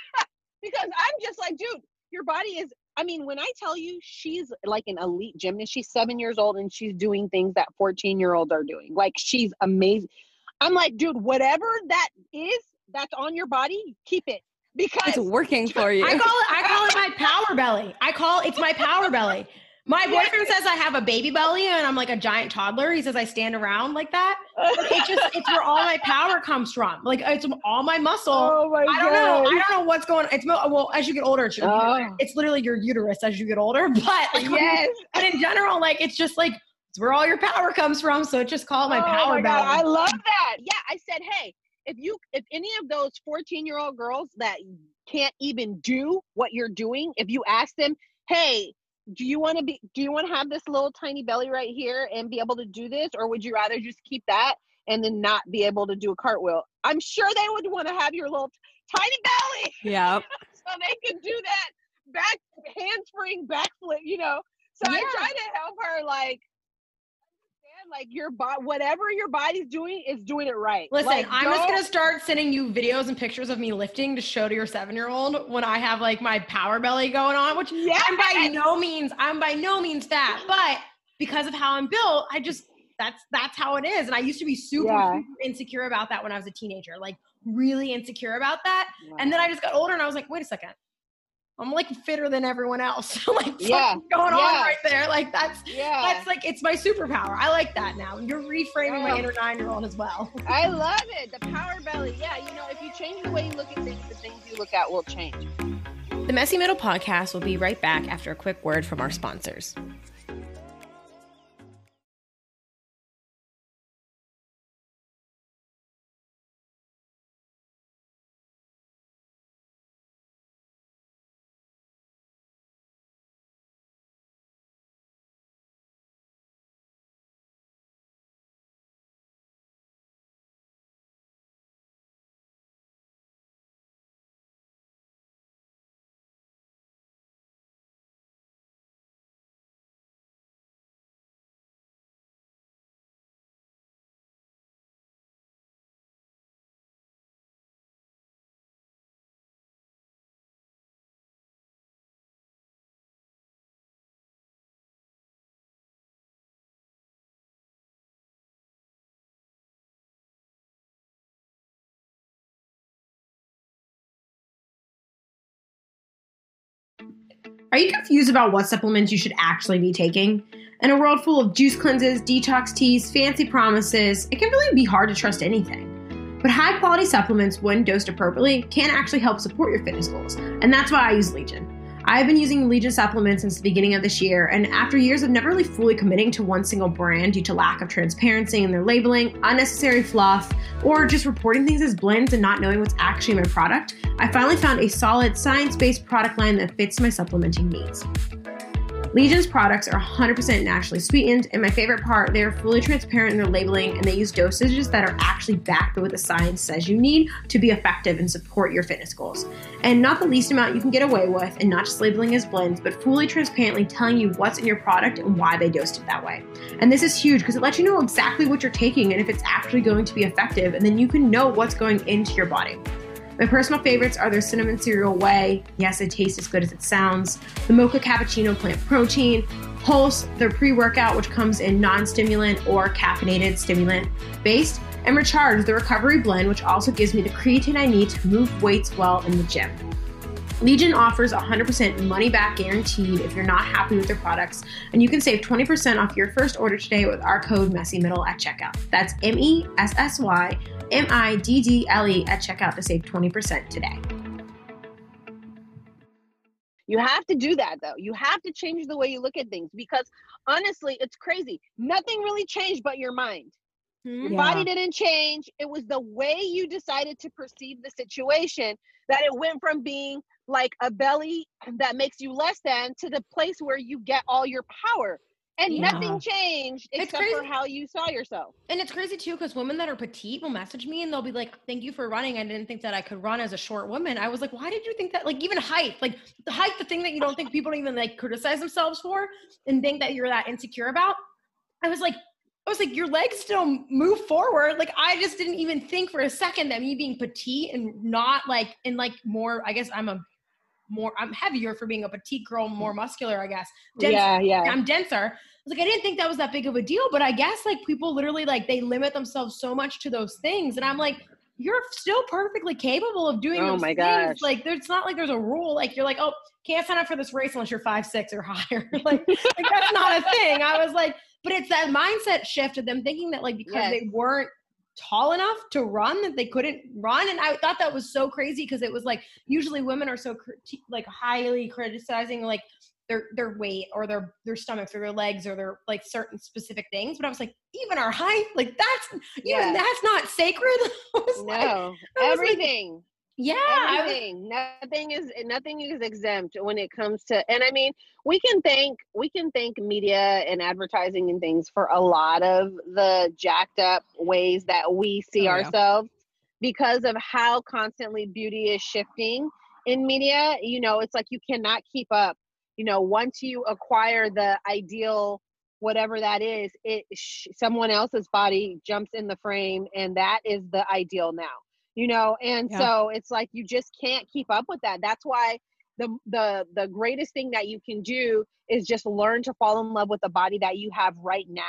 C: because I'm just like, dude, your body is I mean, when I tell you she's like an elite gymnast, she's seven years old and she's doing things that 14 year olds are doing. Like she's amazing. I'm like, dude, whatever that is that's on your body, keep it because
A: it's working for you.
B: I call it I call it my power belly. I call it's my power belly. My boyfriend says I have a baby belly and I'm like a giant toddler. He says I stand around like that. It's just it's where all my power comes from. Like it's all my muscle. Oh my I don't God. know. I don't know what's going on. It's well as you get older, it's, oh. it's literally your uterus as you get older. But like,
C: yes.
B: but in general, like it's just like it's where all your power comes from. So it's just called my oh power my belly.
C: God, I love that. Yeah, I said, hey, if you if any of those 14 year old girls that can't even do what you're doing, if you ask them, hey, do you want to be do you want to have this little tiny belly right here and be able to do this? Or would you rather just keep that and then not be able to do a cartwheel? I'm sure they would want to have your little tiny belly.
A: Yeah
C: so they could do that back handspring backflip you know? So yeah. i try to help her like like your body, whatever your body's doing is doing it right.
B: Listen,
C: like,
B: I'm just gonna start sending you videos and pictures of me lifting to show to your seven year old when I have like my power belly going on, which yes. I'm by no means, I'm by no means fat, but because of how I'm built, I just that's that's how it is. And I used to be super, yeah. super insecure about that when I was a teenager, like really insecure about that. Wow. And then I just got older and I was like, wait a second, I'm like fitter than everyone else. like yeah, going yeah. on right there. Like that's yeah. that's like it's my superpower. I like that now. You're reframing my inner nine year old as well.
C: I love it. The power belly. Yeah, you know, if you change the way you look at things, the things you look at will change.
B: The Messy Middle podcast will be right back after a quick word from our sponsors. Are you confused about what supplements you should actually be taking? In a world full of juice cleanses, detox teas, fancy promises, it can really be hard to trust anything. But high quality supplements, when dosed appropriately, can actually help support your fitness goals, and that's why I use Legion. I have been using Legion supplements since the beginning of this year, and after years of never really fully committing to one single brand due to lack of transparency in their labeling, unnecessary fluff, or just reporting things as blends and not knowing what's actually in my product, I finally found a solid science based product line that fits my supplementing needs. Legion's products are 100% naturally sweetened, and my favorite part, they are fully transparent in their labeling and they use dosages that are actually backed by what the science says you need to be effective and support your fitness goals. And not the least amount you can get away with, and not just labeling as blends, but fully transparently telling you what's in your product and why they dosed it that way. And this is huge because it lets you know exactly what you're taking and if it's actually going to be effective, and then you can know what's going into your body. My personal favorites are their cinnamon cereal whey. Yes, it tastes as good as it sounds. The mocha cappuccino plant protein. Pulse, their pre workout, which comes in non stimulant or caffeinated stimulant based. And Recharge, the recovery blend, which also gives me the creatine I need to move weights well in the gym. Legion offers 100% money back guaranteed if you're not happy with their products, and you can save 20% off your first order today with our code MESSYMIDDLE at checkout. That's M E S S Y M I D D L E at checkout to save 20% today.
C: You have to do that though. You have to change the way you look at things because honestly, it's crazy. Nothing really changed but your mind. Your hmm? yeah. body didn't change. It was the way you decided to perceive the situation that it went from being like a belly that makes you less than to the place where you get all your power and yeah. nothing changed except for how you saw yourself.
B: And it's crazy too because women that are petite will message me and they'll be like, "Thank you for running. I didn't think that I could run as a short woman." I was like, "Why did you think that?" Like even height, like the height, the thing that you don't think people even like criticize themselves for and think that you're that insecure about. I was like, I was like, your legs still move forward. Like I just didn't even think for a second that me being petite and not like in like more. I guess I'm a more I'm heavier for being a petite girl, more muscular, I guess.
C: Denser. Yeah, yeah.
B: I'm denser. I was like, I didn't think that was that big of a deal, but I guess like people literally like they limit themselves so much to those things. And I'm like, you're still perfectly capable of doing oh my things. gosh. Like there's not like there's a rule. Like you're like, oh, can't sign up for this race unless you're five six or higher. like, like that's not a thing. I was like, but it's that mindset shift of them thinking that like because yes. they weren't tall enough to run that they couldn't run. And i thought that was so crazy because it was like usually women are so like highly criticizing like their their weight or their their stomachs or their legs or their like certain specific things. But i was like even our height? Like that's yeah. even that's not sacred?
C: No. Like, everything
B: yeah
C: everything. Nothing is nothing is exempt when it comes to and i mean we can thank we can thank media and advertising and things for a lot of the jacked up ways that we oh, see oh, ourselves yeah. because of how constantly beauty is shifting in media. You know it's like you cannot keep up. You know once you acquire the ideal whatever that is it sh- someone else's body jumps in the frame and that is the ideal now you know and yeah. so it's like you just can't keep up with that. That's why the the the greatest thing that you can do is just learn to fall in love with the body that you have right now.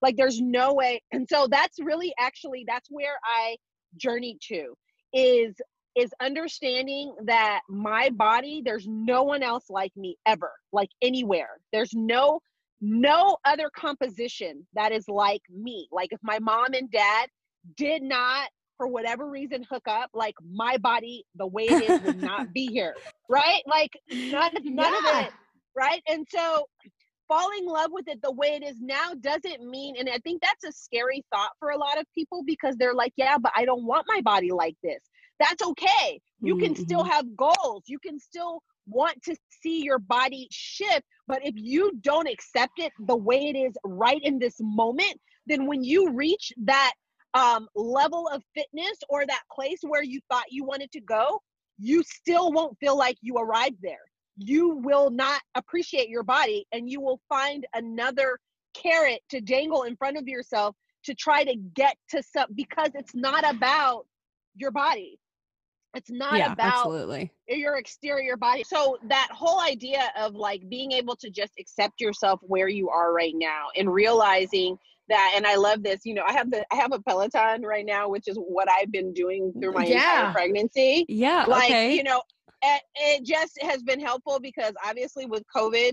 C: Like there's no way and so that's really actually that's where i journey to is is understanding that my body there's no one else like me ever like anywhere. There's no no other composition that is like me. Like if my mom and dad did not for whatever reason hook up, like my body, the way it is, would not be here. Right? Like none, none yeah. of it. Right. And so falling in love with it the way it is now doesn't mean, and I think that's a scary thought for a lot of people because they're like, yeah, but I don't want my body like this. That's okay. You mm-hmm. can still mm-hmm. have goals. You can still want to see your body shift. But if you don't accept it the way it is right in this moment, then when you reach that um, level of fitness or that place where you thought you wanted to go, you still won't feel like you arrived there. You will not appreciate your body and you will find another carrot to dangle in front of yourself to try to get to some because it's not about your body. It's not yeah, about absolutely. your exterior body. So that whole idea of like being able to just accept yourself where you are right now and realizing that and I love this. You know, I have the I have a Peloton right now, which is what I've been doing mm, through my yeah. entire pregnancy.
A: Yeah.
C: Like,
A: okay.
C: you know, it, it just has been helpful because obviously with COVID,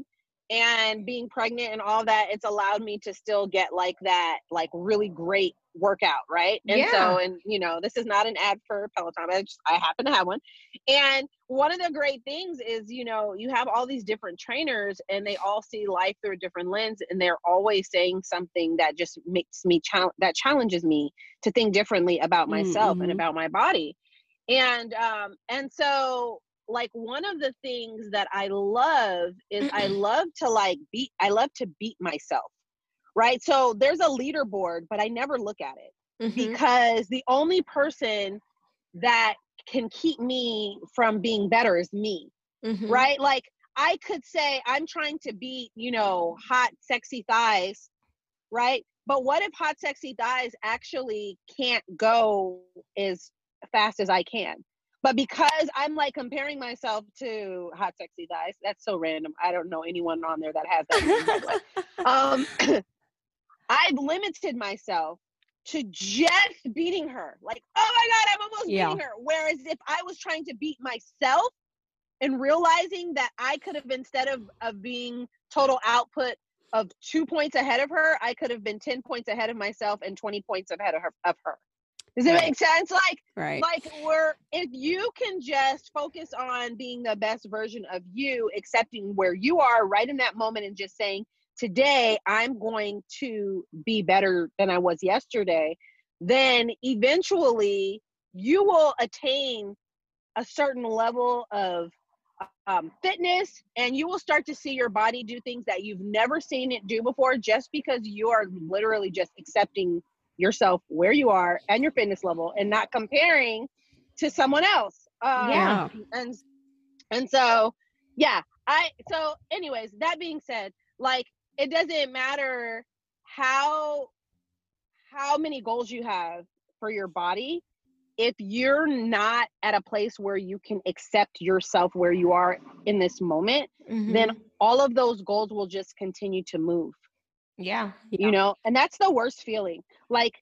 C: and being pregnant and all that it's allowed me to still get like that like really great workout right and yeah. so and you know this is not an ad for peloton I, just, I happen to have one and one of the great things is you know you have all these different trainers and they all see life through a different lens and they're always saying something that just makes me chal- that challenges me to think differently about myself mm-hmm. and about my body and um and so like one of the things that I love is I love to like beat I love to beat myself. Right? So there's a leaderboard, but I never look at it mm-hmm. because the only person that can keep me from being better is me. Mm-hmm. Right? Like I could say I'm trying to beat, you know, hot sexy thighs, right? But what if hot sexy thighs actually can't go as fast as I can? But because I'm like comparing myself to hot sexy thighs, that's so random. I don't know anyone on there that has that. um, I've limited myself to just beating her. Like, oh my God, I'm almost yeah. beating her. Whereas if I was trying to beat myself and realizing that I could have, instead of, of being total output of two points ahead of her, I could have been 10 points ahead of myself and 20 points ahead of her. Of her. Does it right. make sense? Like, right. like we're if you can just focus on being the best version of you, accepting where you are right in that moment, and just saying, "Today, I'm going to be better than I was yesterday." Then eventually, you will attain a certain level of um, fitness, and you will start to see your body do things that you've never seen it do before, just because you are literally just accepting yourself where you are and your fitness level and not comparing to someone else. Um, yeah. And and so yeah, I so anyways, that being said, like it doesn't matter how how many goals you have for your body if you're not at a place where you can accept yourself where you are in this moment mm-hmm. then all of those goals will just continue to move
B: yeah.
C: You know, and that's the worst feeling. Like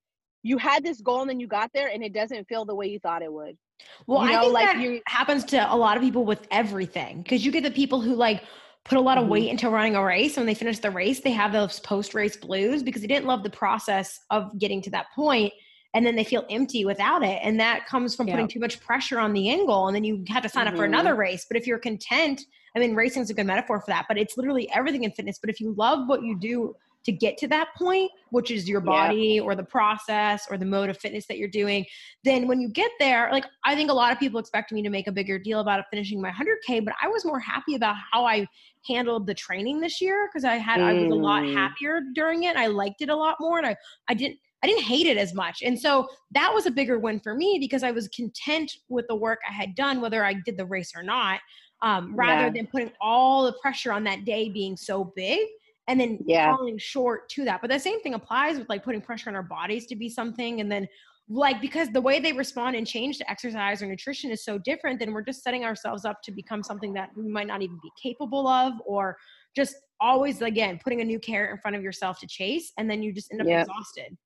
C: you had this goal and then you got there and it doesn't feel the way you thought it would.
B: Well, you know, I think like that you happens to a lot of people with everything because you get the people who like put a lot of mm-hmm. weight into running a race. And when they finish the race, they have those post race blues because they didn't love the process of getting to that point and then they feel empty without it and that comes from putting too much pressure on the angle and then you have to sign mm-hmm. up for another mm-hmm. race but if you're content i mean racing is a good metaphor for that but it's literally everything in fitness but if you love what you do to get to that point, which is your body yeah. or the process or the mode of fitness that you're doing, then when you get there, like I think a lot of people expect me to make a bigger deal about finishing my 100K, but I was more happy about how I handled the training this year because I had, mm. I was a lot mm. happier during it. I liked it a lot more and I, I didn't, I didn't hate it as much. And so that was a bigger win for me because I was content with the work I had done, whether I did the race or not, um, rather yeah. than putting all the pressure on that day being so big and then yeah. falling short to that. But the same thing applies with like putting pressure on our bodies to be something and then like because the way they respond and change to exercise or nutrition is so different then we're just setting ourselves up to become something that we might not even be capable of or just always again putting a new carrot in front of yourself to chase and then you just end up yep. exhausted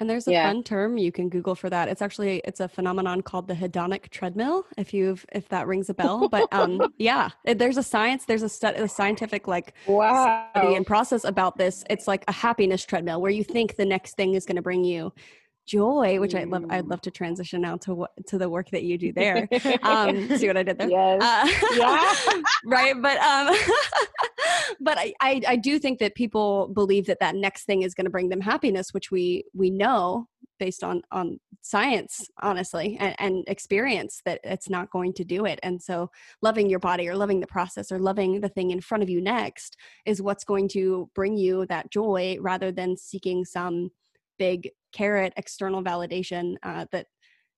A: and there's a yeah. fun term you can Google for that. It's actually it's a phenomenon called the hedonic treadmill. If you've if that rings a bell, but um, yeah, there's a science, there's a, study, a scientific like wow. study and process about this. It's like a happiness treadmill where you think the next thing is going to bring you joy, which I love. I'd love to transition now to what to the work that you do there. Um, see what I did there?
C: Yes. Uh,
A: yeah. right, but um, but I, I I do think that people believe that that next thing is going to bring them happiness, which we we know based on on science honestly and, and, experience that it's not going to do it and so loving your body or loving the process or loving the thing in front of you next is what's going to bring you that joy rather than seeking some big carrot external validation uh, that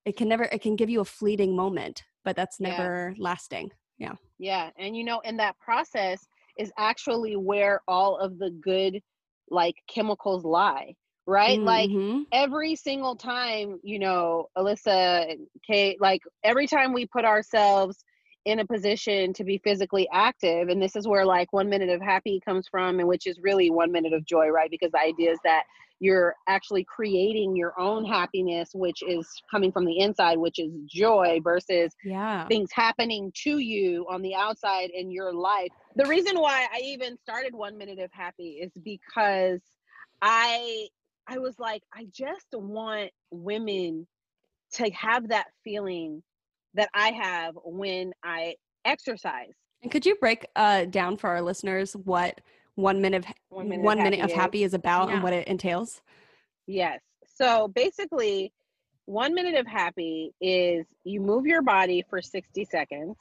A: it can never it can give you a fleeting moment but that's never yeah. lasting yeah
C: yeah and you know in that process is actually where all of the good like chemicals lie right mm-hmm. like every single time you know alyssa Kait like every time we put ourselves in a position to be physically active and this is where like one minute of happy comes from and which is really one minute of joy right because the idea is that you're actually creating your own happiness which is coming from the inside which is joy versus
A: yeah.
C: things happening to you on the outside in your life. The reason why i even started one minute of happy is because i i was like i just want women to have that feeling that i have when i exercise.
A: And could you break uh, down for our listeners what one minute of one minute, one of, minute happy of happy is, about yeah. and what it entails?
C: Yes. So basically, one minute of happy is you move your body for 60 seconds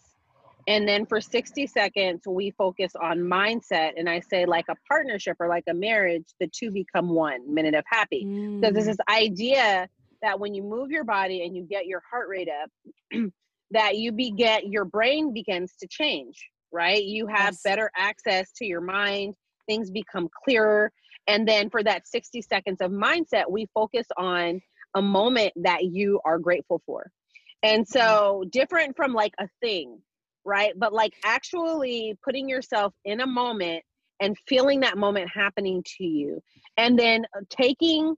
C: And then for 60 seconds, we focus on mindset. And I say, like a partnership or like a marriage, the two become one minute of happy. Mm. So there's this idea that when you move your body and you get your heart rate up, that you beget your brain begins to change, right? You have yes. better access to your mind, things become clearer. And then for that 60 seconds of mindset, we focus on a moment that you are grateful for. And so, different from like a thing, right? But like actually putting yourself in a moment and feeling that moment happening to you. And then uh, taking,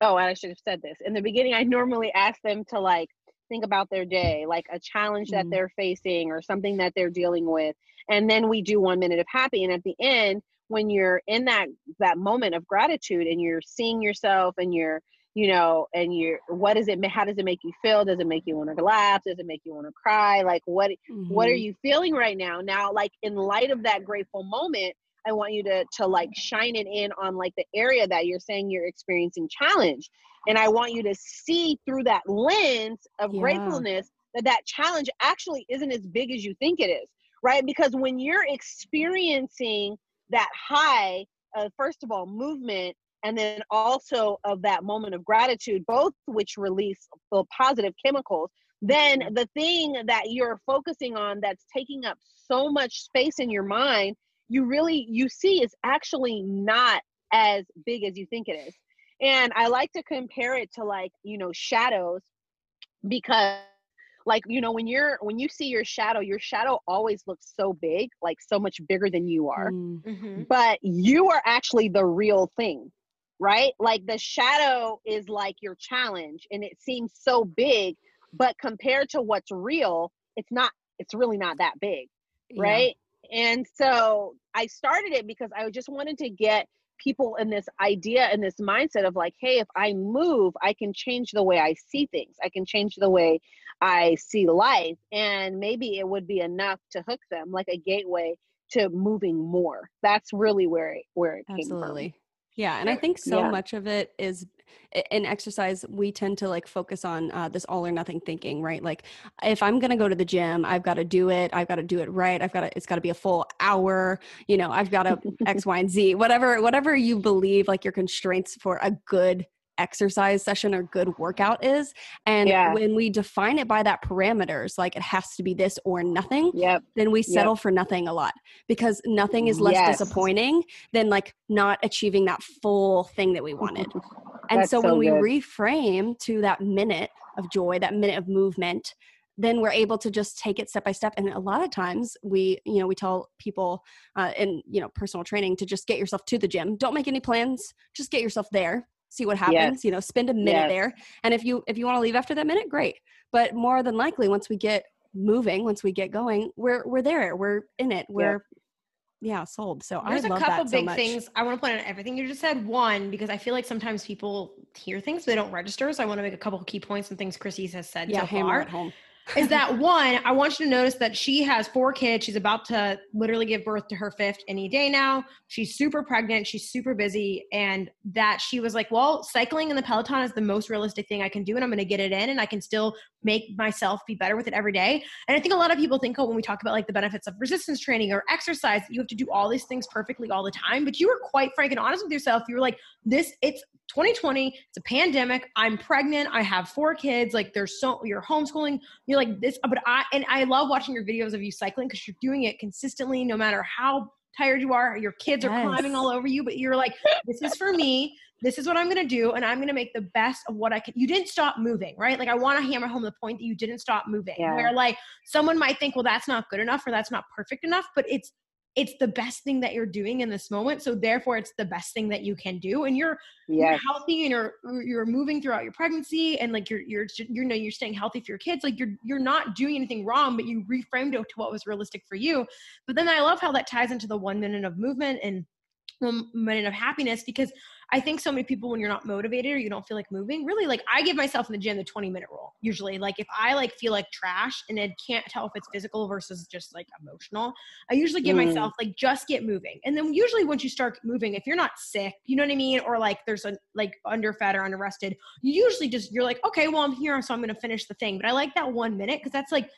C: oh, I should have said this. In the beginning, I normally ask them to like think about their day, like a challenge mm-hmm. that they're facing or something that they're dealing with. And then we do one minute of happy. And at the end, when you're in that that moment of gratitude and you're seeing yourself and you're you know and you're what does it how does it make you feel does it make you want to laugh does it make you want to cry like what mm-hmm. what are mm-hmm. you feeling right now now like in light of that grateful moment i want you to to like shine it in on like the area that you're saying you're experiencing challenge and i want you to see through that lens of yeah. gratefulness that that challenge actually isn't as big as you think it is right? Because when you're experiencing that high of first of all movement and then also of that moment of gratitude both which release the positive chemicals then the thing that you're focusing on that's taking up so much space in your mind you really you see is actually not as big as you think it is and i like to compare it to like you know shadows because like you know when you're when you see your shadow your shadow always looks so big like so much bigger than you are mm. mm-hmm. but you are actually the real thing right like the shadow is like your challenge and it seems so big but compared to what's real it's not it's really not that big right yeah. and so i started it because i just wanted to get people in this idea and this mindset of like hey if i move i can change the way i see things i can change the way I see life. And maybe it would be enough to hook them, like a gateway to moving more. That's really where it, where it Absolutely. came from.
A: Yeah, and I think so yeah. much of it is in exercise. We tend to like focus on uh, this all or nothing thinking, right? Like, if I'm gonna go to the gym, I've got to do it. I've got to do it right. I've got to. It's got to be a full hour. You know, I've got to X, Y, and Z. Whatever, whatever you believe, like your constraints for a good exercise session or good workout is and yeah. when we define it by that parameters like it has to be this or nothing
C: yep.
A: then we settle yep. for nothing a lot because nothing is less yes. disappointing than like not achieving that full thing that we wanted and so, so, when we reframe to that minute of joy that minute of movement then we're able to just take it step by step. And a lot of times we you know we tell people uh, in you know personal training to just get yourself to the gym. Don't make any plans. Just get yourself there. See what happens. Yes. you know spend a minute yes. there. And if you if you want to leave after that minute great. But more than likely once we get moving once we get going we're we're there. We're in it. We're yeah sold so I'm not sure.
B: there's
A: I
B: a couple big
A: so
B: things i want to point out everything you just said one because i feel like sometimes people hear things they don't register so i want to make a couple key points and things Christy has said
A: yeah,
B: so far
A: at home
B: is that one, I want you to notice that she has four kids. She's about to literally give birth to her fifth any day now. She's super pregnant. She's super busy. And that she was like, well, cycling in the Peloton is the most realistic thing I can do. And I'm going to get it in and I can still make myself be better with it every day. And I think a lot of people think, oh, when we talk about like the benefits of resistance training or exercise, you have to do all these things perfectly all the time. But you were quite frank and honest with yourself. You were like, this, it's 2020, it's a pandemic. I'm pregnant. I have four kids. Like there's so you're homeschooling. You're like this, but I and I love watching your videos of you cycling because you're doing it consistently, no matter how tired you are. Your kids are yes. climbing all over you, but you're like, this is for me. This is what I'm gonna do, and I'm gonna make the best of what I can. You didn't stop moving, right? Like I want to hammer home the point that you didn't stop moving. Yeah. Where like someone might think, well, that's not good enough or that's not perfect enough, but it's it's the best thing that you're doing in this moment so therefore it's the best thing that you can do and you're, yes. you're healthy and you're you're moving throughout your pregnancy and like you're you're you know you're staying healthy for your kids like you're you're not doing anything wrong but you reframed it to what was realistic for you but then i love how that ties into the one minute of movement and one minute of happiness because I think so many people when you're not motivated or you don't feel like moving, really like I give myself in the gym the 20 minute rule. Usually, like if I like feel like trash and I can't tell if it's physical versus just like emotional, I usually give mm. myself like just get moving. And then usually once you start moving, if you're not sick, you know what I mean, or like there's a like underfed or underrested, you usually just you're like, okay, well I'm here, so I'm gonna finish the thing. But I like that one minute because that's like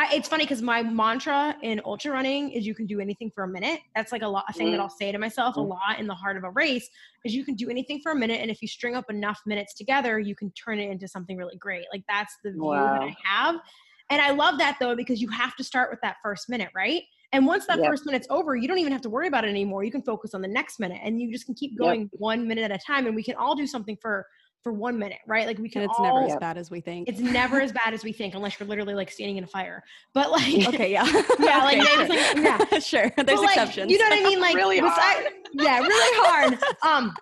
B: I, it's funny because my mantra in ultra running is you can do anything for a minute. That's like a lot a thing mm. that I'll say to myself a lot in the heart of a race is you can do anything for a minute, and if you string up enough minutes together, you can turn it into something really great. Like that's the view wow. that I have, and I love that though because you have to start with that first minute, right? And once that yep. first minute's over, you don't even have to worry about it anymore. You can focus on the next minute, and you just can keep going yep. one minute at a time. And we can all do something for for one minute, right? Like we can.
A: And it's
B: all,
A: never as bad as we think.
B: It's never as bad as we think, unless you're literally like standing in a fire. But like,
A: okay, yeah,
B: yeah, like, okay,
A: sure. like yeah, sure. There's but, exceptions.
B: you know what I mean? Like,
C: really hard.
B: yeah, really hard. Um,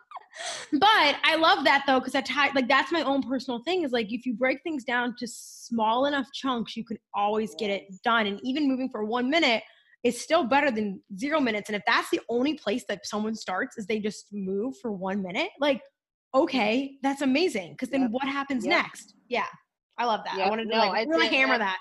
B: but I love that though, because I tie like that's my own personal thing. Is like if you break things down to small enough chunks, you could always get it done. And even moving for one minute is still better than zero minutes. And if that's the only place that someone starts is they just move for one minute, like okay, that's amazing. Because then yep. what happens yep. next? Yeah, I love that. Yep. I wanted to no, like really hammer that.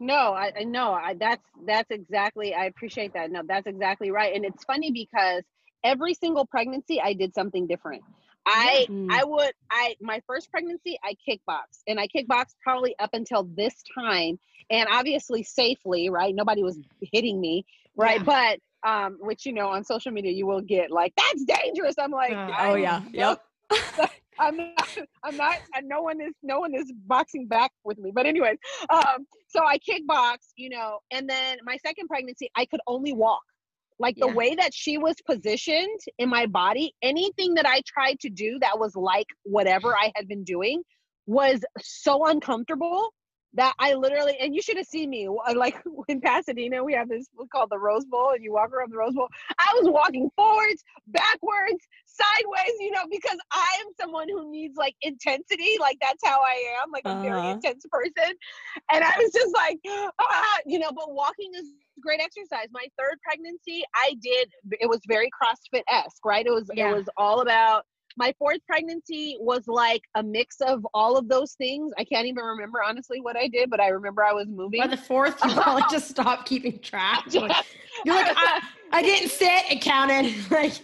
C: No, I no, I that's that's exactly. I appreciate that. No, that's exactly right. And it's funny because every single pregnancy, I did something different. I mm. I would I my first pregnancy I kickboxed and I kickboxed probably up until this time and obviously safely right nobody was hitting me right yeah. but um which you know on social media you will get like that's dangerous I'm like
A: uh, oh yeah yep
C: I'm not, I'm not, no one is, no one is boxing back with me. But anyways, um, so I kickbox, you know, and then my second pregnancy, I could only walk. Like the yeah. way that she was positioned in my body, anything that I tried to do that was like whatever I had been doing was so uncomfortable that I literally, and you should have seen me, like in Pasadena, we have this called the Rose Bowl, and you walk around the Rose Bowl. I was walking forwards, backwards, sideways, you know, because I am someone who needs like intensity. Like that's how I am, like a uh-huh. very intense person. And I was just like, ah, you know, but walking is great exercise. My third pregnancy, I did, it was very CrossFit esque, right? It was, yeah. it was all about my fourth pregnancy was like a mix of all of those things. I can't even remember honestly what I did, but I remember I was moving.
B: By the fourth, you probably just stopped keeping track. You're like, you're like I, I didn't sit and counted. like,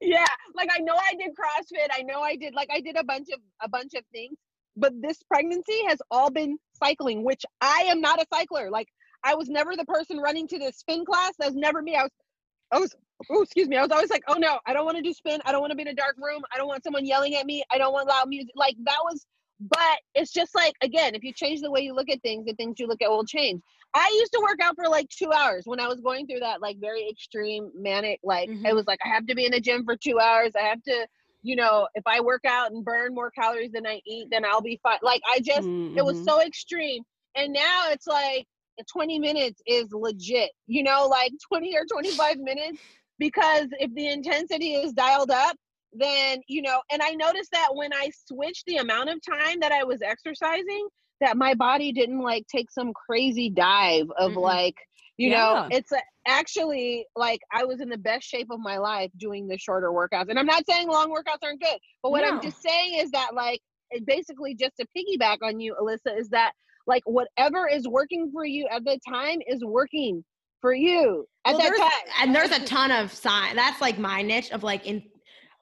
C: yeah, like I know I did CrossFit. I know I did like I did a bunch of a bunch of things, but this pregnancy has all been cycling, which I am not a cycler. Like I was never the person running to the spin class. That was never me. I was I was oh excuse me. I was always like oh no i don't want to do spin. I don't want to be in a dark room. I don't want someone yelling at me. I don't want loud music. Like that was but it's just like again if you change the way you look at things the things you look at will change. I used to work out for like two hours. When i was going through that like very extreme manic like mm-hmm. it was like i have to be in the gym for two hours. I have to you know if i work out and burn more calories than i eat then i'll be fine. Like i just mm-hmm. it was mm-hmm. so extreme. And now it's like 20 minutes is legit, you know, like 20 or 25 minutes, because if the intensity is dialed up, then, you know, and I noticed that when I switched the amount of time that I was exercising, that my body didn't like take some crazy dive of mm-hmm. like, you yeah. know, it's a, actually like I was in the best shape of my life doing the shorter workouts. And I'm not saying long workouts aren't good, but what no. I'm just saying is that like, basically just to piggyback on you, Alyssa, is that like whatever is working for you at the time is working for you at well, that time.
B: And there's a ton of sign. That's like my niche of like in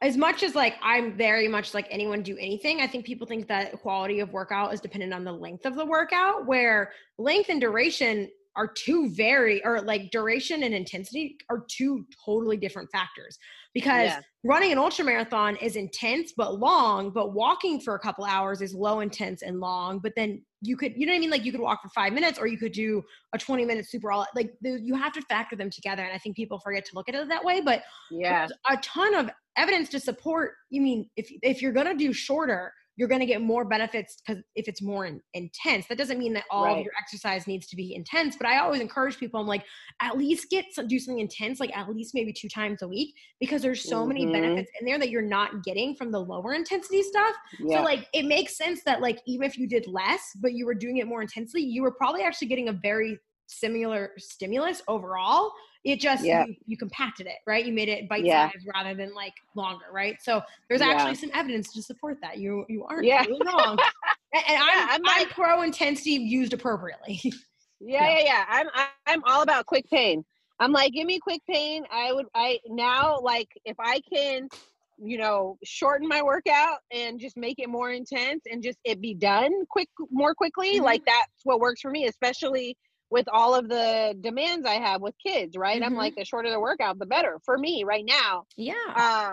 B: as much as like I'm very much like anyone do anything, I think people think that quality of workout is dependent on the length of the workout, where length and duration are two very or like duration and intensity are two totally different factors. Because yeah. running an ultra marathon is intense but long but walking for a couple hours is low intense and long but then you could you know what i mean? Like you could walk for five minutes or you could do a 20 minute super all like the, you have to factor them together and i think people forget to look at it that way but
C: yeah.
B: a ton of evidence to support you mean if if you're to do shorter you're going to get more benefits because if it's more in, intense that doesn't mean that all right. of your exercise needs to be intense but i always encourage people i'm like at least get some, do something intense like at least maybe two times a week because there's so mm-hmm. many benefits in there that you're not getting from the lower intensity stuff yeah. so like it makes sense that like even if you did less but you were doing it more intensely you were probably actually getting a very similar stimulus overall it just yeah. you, you, compacted it, right? You made it bite yeah. size rather than like longer, right? So there's yeah. actually some evidence to support that. You you aren't yeah. Really wrong. and, and I'm, I'm, like, I'm pro intensity used appropriately.
C: yeah, yeah, yeah. I'm I'm all about quick pain. I'm like, give me quick pain. I would I now like if I can you know, shorten my workout and just make it more intense and just it be done quick more quickly. Mm-hmm. Like that's what works for me, especially with all of the demands I have with kids, right? Mm-hmm. I'm like the shorter the workout, the better for me right now.
B: Yeah.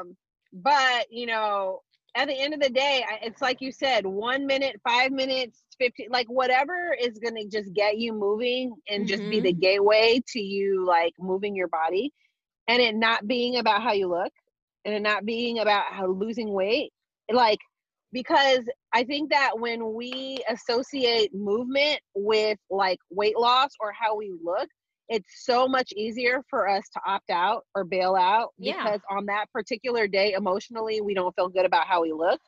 C: Um, but you know, at the end of the day, it's like you said, one minute, five minutes, 15, like whatever is going to just get you moving and mm-hmm. just be the mm-hmm. gateway to you like moving your body and it not being about how you look and it not being about how losing weight. Like, because I think that when we associate movement with like weight loss or how we look, it's so much easier for us to opt out or bail out yeah. because on that particular day emotionally we don't feel good about how we look.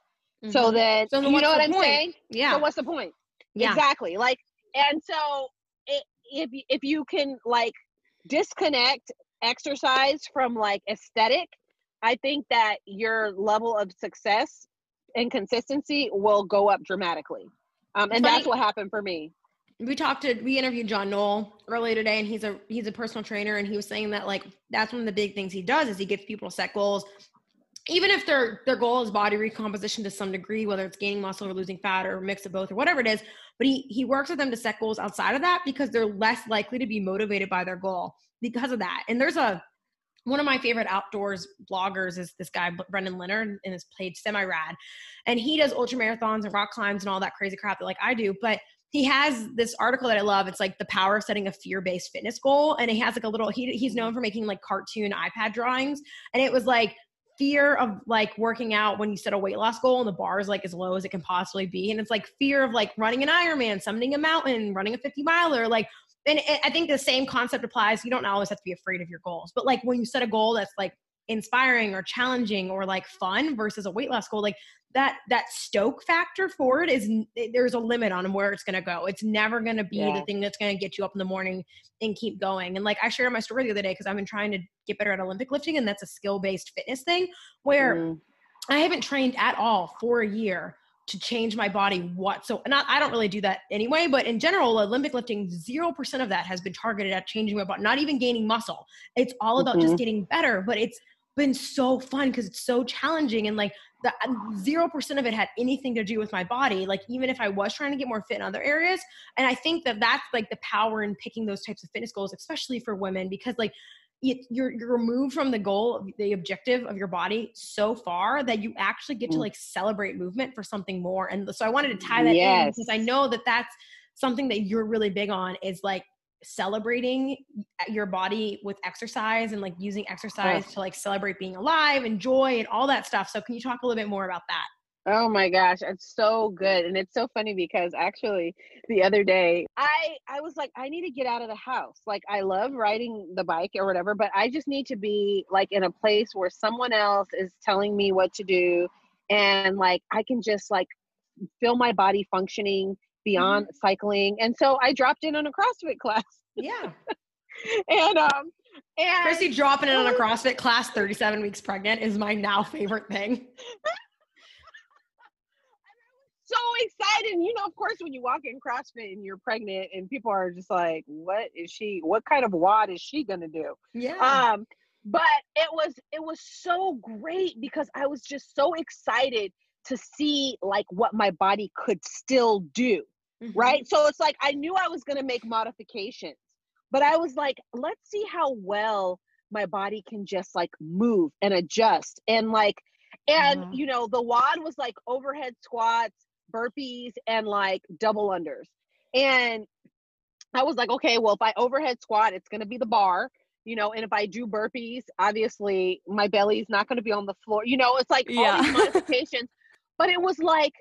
C: Mm-hmm. So then so you know what I'm point? saying?
B: Yeah.
C: So what's the point? Yeah. Exactly. Like and so it, if if you can like disconnect exercise from like aesthetic, I think that your level of success and consistency will go up dramatically. Um, and that's what happened for me.
B: We talked to we interviewed John Knoll earlier today, and he's a he's a personal trainer, and he was saying that like that's one of the big things he does is he gets people to set goals, even if their their goal is body recomposition to some degree, whether it's gaining muscle or losing fat or a mix of both or whatever it is. But he he works with them to set goals outside of that because they're less likely to be motivated by their goal because of that. And there's a one of my favorite outdoors bloggers is this guy Brendan Leonard and his page Semi Rad, and he does ultra marathons and rock climbs and all that crazy crap that like I do. But he has this article that I love. It's like the power of setting a fear based fitness goal, and he has like a little. He he's known for making like cartoon iPad drawings, and it was like fear of like working out when you set a weight loss goal and the bar is like as low as it can possibly be and it's like fear of like running an ironman summiting a mountain running a 50 miler like and I think the same concept applies. You don't always have to be afraid of your goals, but like when you set a goal that's like inspiring or challenging or like fun versus a weight loss goal, like that that stoke factor for it is there's a limit on where it's going to go. It's never going to be yeah. the thing that's going to get you up in the morning and keep going. And like I shared my story the other day because I've been trying to get better at Olympic lifting, and that's a skill based fitness thing where mm. I haven't trained at all for a year to change my body what so not I don't really do that anyway, but in general, Olympic lifting, zero percent of that has been targeted at changing my body, not even gaining muscle. It's all about mm-hmm. just getting better, but it's been so fun because it's so challenging and like the zero percent of it had anything to do with my body like even if i was trying to get more fit in other areas and i think that that's like the power in picking those types of fitness goals especially for women because like you're you're removed from the goal the objective of your body so far that you actually get to mm. like celebrate movement for something more and so i wanted to tie that yes. in because i know that that's something that you're really big on is like celebrating your body with exercise and like using exercise to like celebrate being alive and joy and all that stuff so can you talk a little bit more about that
C: Oh my gosh, it's so good. And it's so funny because actually the other day I I was like I need to get out of the house. Like I love riding the bike or whatever, but I just need to be like in a place where someone else is telling me what to do and like I can just like feel my body functioning beyond mm-hmm. cycling. And so I dropped in on a CrossFit class.
B: Yeah.
C: and um and
B: Christy dropping in on a CrossFit class 37 weeks pregnant is my now favorite thing.
C: so excited. You know, of course, when you walk in CrossFit and you're pregnant and people are just like, what is she, what kind of WOD is she gonna do?
B: Yeah.
C: Um, but it was it was so great because I was just so excited to see like what my body could still do. Mm-hmm. Right. So it's like I knew I was gonna make modifications, but I was like, let's see how well my body can just like move and adjust and like and uh-huh. you know the WOD was like overhead squats burpees and like double unders. And I was like, okay, well, if I overhead squat, it's going to be the bar, you know, and if I do burpees, obviously my belly's not going to be on the floor. You know, it's like all these modifications. but it was like,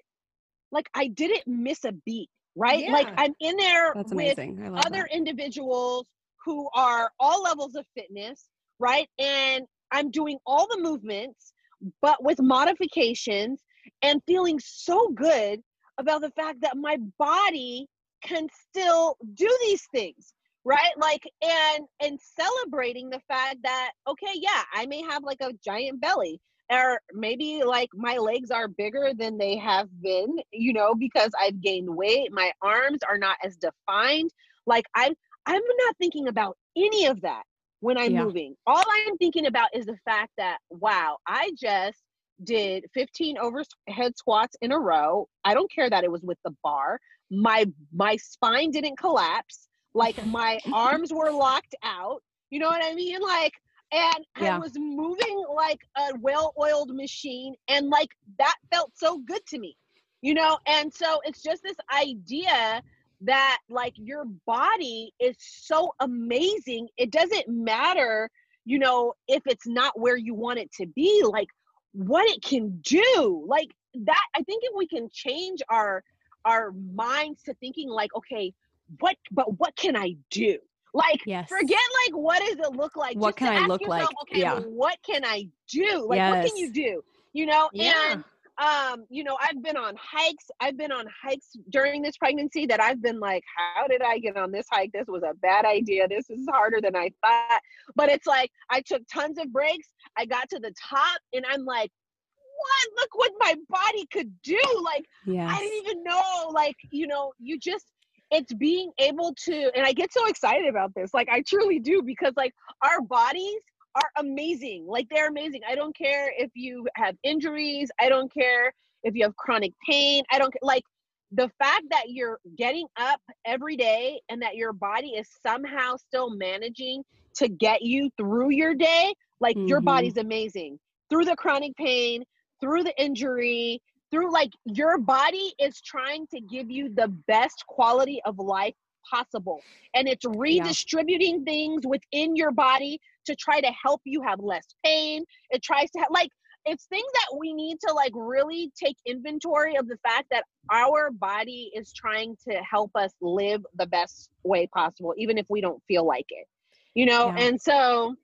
C: like I didn't miss a beat, right? Yeah. Like I'm in there That's with other that. individuals who are all levels of fitness, right? And I'm doing all the movements, but with modifications and feeling so good about the fact that my body can still do these things right? Like and and celebrating the fact that okay yeah i may have like a giant belly or maybe like my legs are bigger than they have been you know because i've gained weight my arms are not as defined. Like i'm i'm not thinking about any of that when i'm yeah. moving. All i'm thinking about is the fact that wow i just did 15 overhead squats in a row. I don't care that it was with the bar. My my spine didn't collapse. Like my arms were locked out. You know what I mean? Like and yeah. I was moving like a well-oiled machine and like that felt so good to me. You know, and so it's just this idea that like your body is so amazing. It doesn't matter, you know, if it's not where you want it to be, like what it can do. Like that I think if we can change our our minds to thinking like, okay, what but what can I do? Like yes. forget like what does it look like?
A: What can I look yourself, like?
C: Okay, yeah. Well, what can I do? Like yes. what can you do? You know, yeah. and um, you know, I've been on hikes. I've been on hikes during this pregnancy that I've been like, how did I get on this hike? This was a bad idea. This is harder than I thought. But it's like I took tons of breaks. I got to the top and I'm like, what? Look what my body could do. Like yes. I didn't even know. Like, you know, you just it's being able to and I get so excited about this. Like I truly do because like our bodies are amazing. Like they're amazing. I don't care if you have injuries. I don't care if you have chronic pain. I don't like the fact that you're getting up every day and that your body is somehow still managing to get you through your day. Like mm-hmm. your body's amazing. Through the chronic pain, through the injury, through like your body is trying to give you the best quality of life possible. And it's redistributing yeah. things within your body to try to help you have less pain. It tries to have, like, it's things that we need to like really take inventory of the fact that our body is trying to help us live the best way possible, even if we don't feel like it, you know? Yeah. And so,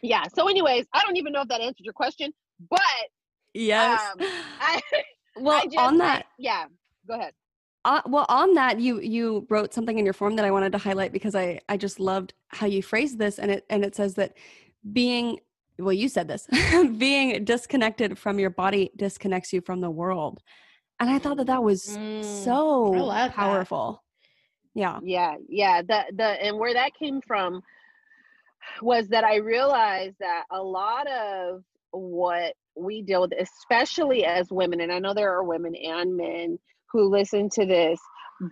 C: yeah. So, anyways, I don't even know if that answered your question, but
A: yes. Um, I, well, I just, on that, I,
C: yeah, go ahead
A: uh, well on that you you wrote something in your form that i wanted to highlight because i i just loved how you phrased this and it and it says that being well you said this being disconnected from your body disconnects you from the world. And i thought that that was mm, so powerful that. yeah.
C: Yeah yeah the the and where that came from was that i realized that a lot of what we deal with especially as women and i know there are women and men who listen to this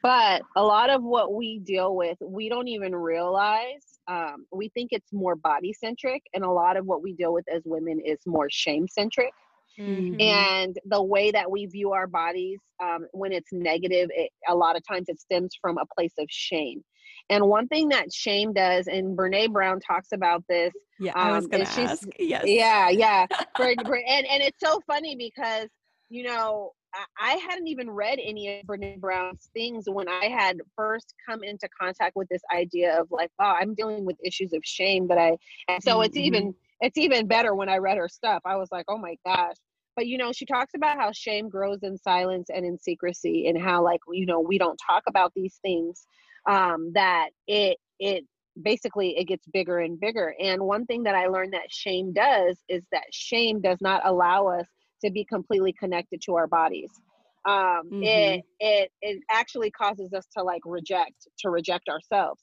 C: but a lot of what we deal with we don't even realize um, we think it's more body centric and a lot of what we deal with as women is more shame centric. Mm-hmm. and the way that we view our bodies um, when it's negative it, a lot of times it stems from a place of shame. And one thing that shame does and brene brown talks about this
A: yeah um, i was um, gonna ask. Yes.
C: Yeah yeah. For, and, and it's so funny because you know I hadn't even read any of Brene Brown's things when I had first come into contact with this idea of like, wow, I'm dealing with issues of shame that I, and so mm-hmm. it's even it's even better when I read her stuff. I was like, oh my gosh. But you know, she talks about how shame grows in silence and in secrecy, and how like you know we don't talk about these things. Um, that it it basically it gets bigger and bigger. And one thing that I learned that shame does is that shame does not allow us to be completely connected to our bodies. Um mm-hmm. it it it actually causes us to like reject to reject ourselves.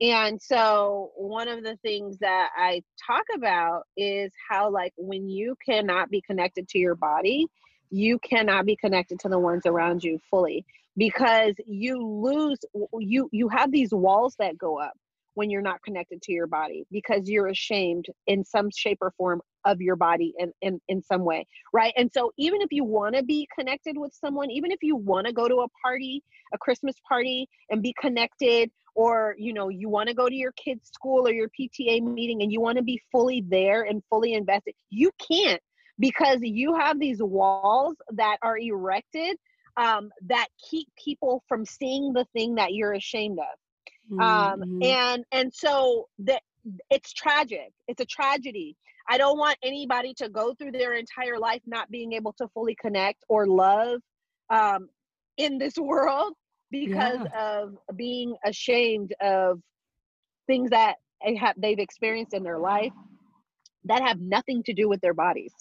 C: And so one of the things that i talk about is how like when you cannot be connected to your body you cannot be connected to the ones around you fully because you lose you you have these walls that go up when you're not connected to your body because you're ashamed in some shape or form of your body in, in, in some way, right? And so even if you want to be connected with someone, even if you want to go to a party, a Christmas party and be connected, or you know, you want to go to your kid's school or your PTA meeting and you want to be fully there and fully invested, you can't because you have these walls that are erected um, that keep people from seeing the thing that you're ashamed of. Um, mm-hmm. and and so that it's tragic. It's a tragedy I don't want anybody to go through their entire life not being able to fully connect or love um, in this world because yeah. of being ashamed of things that they have, they've experienced in their life that have nothing to do with their bodies,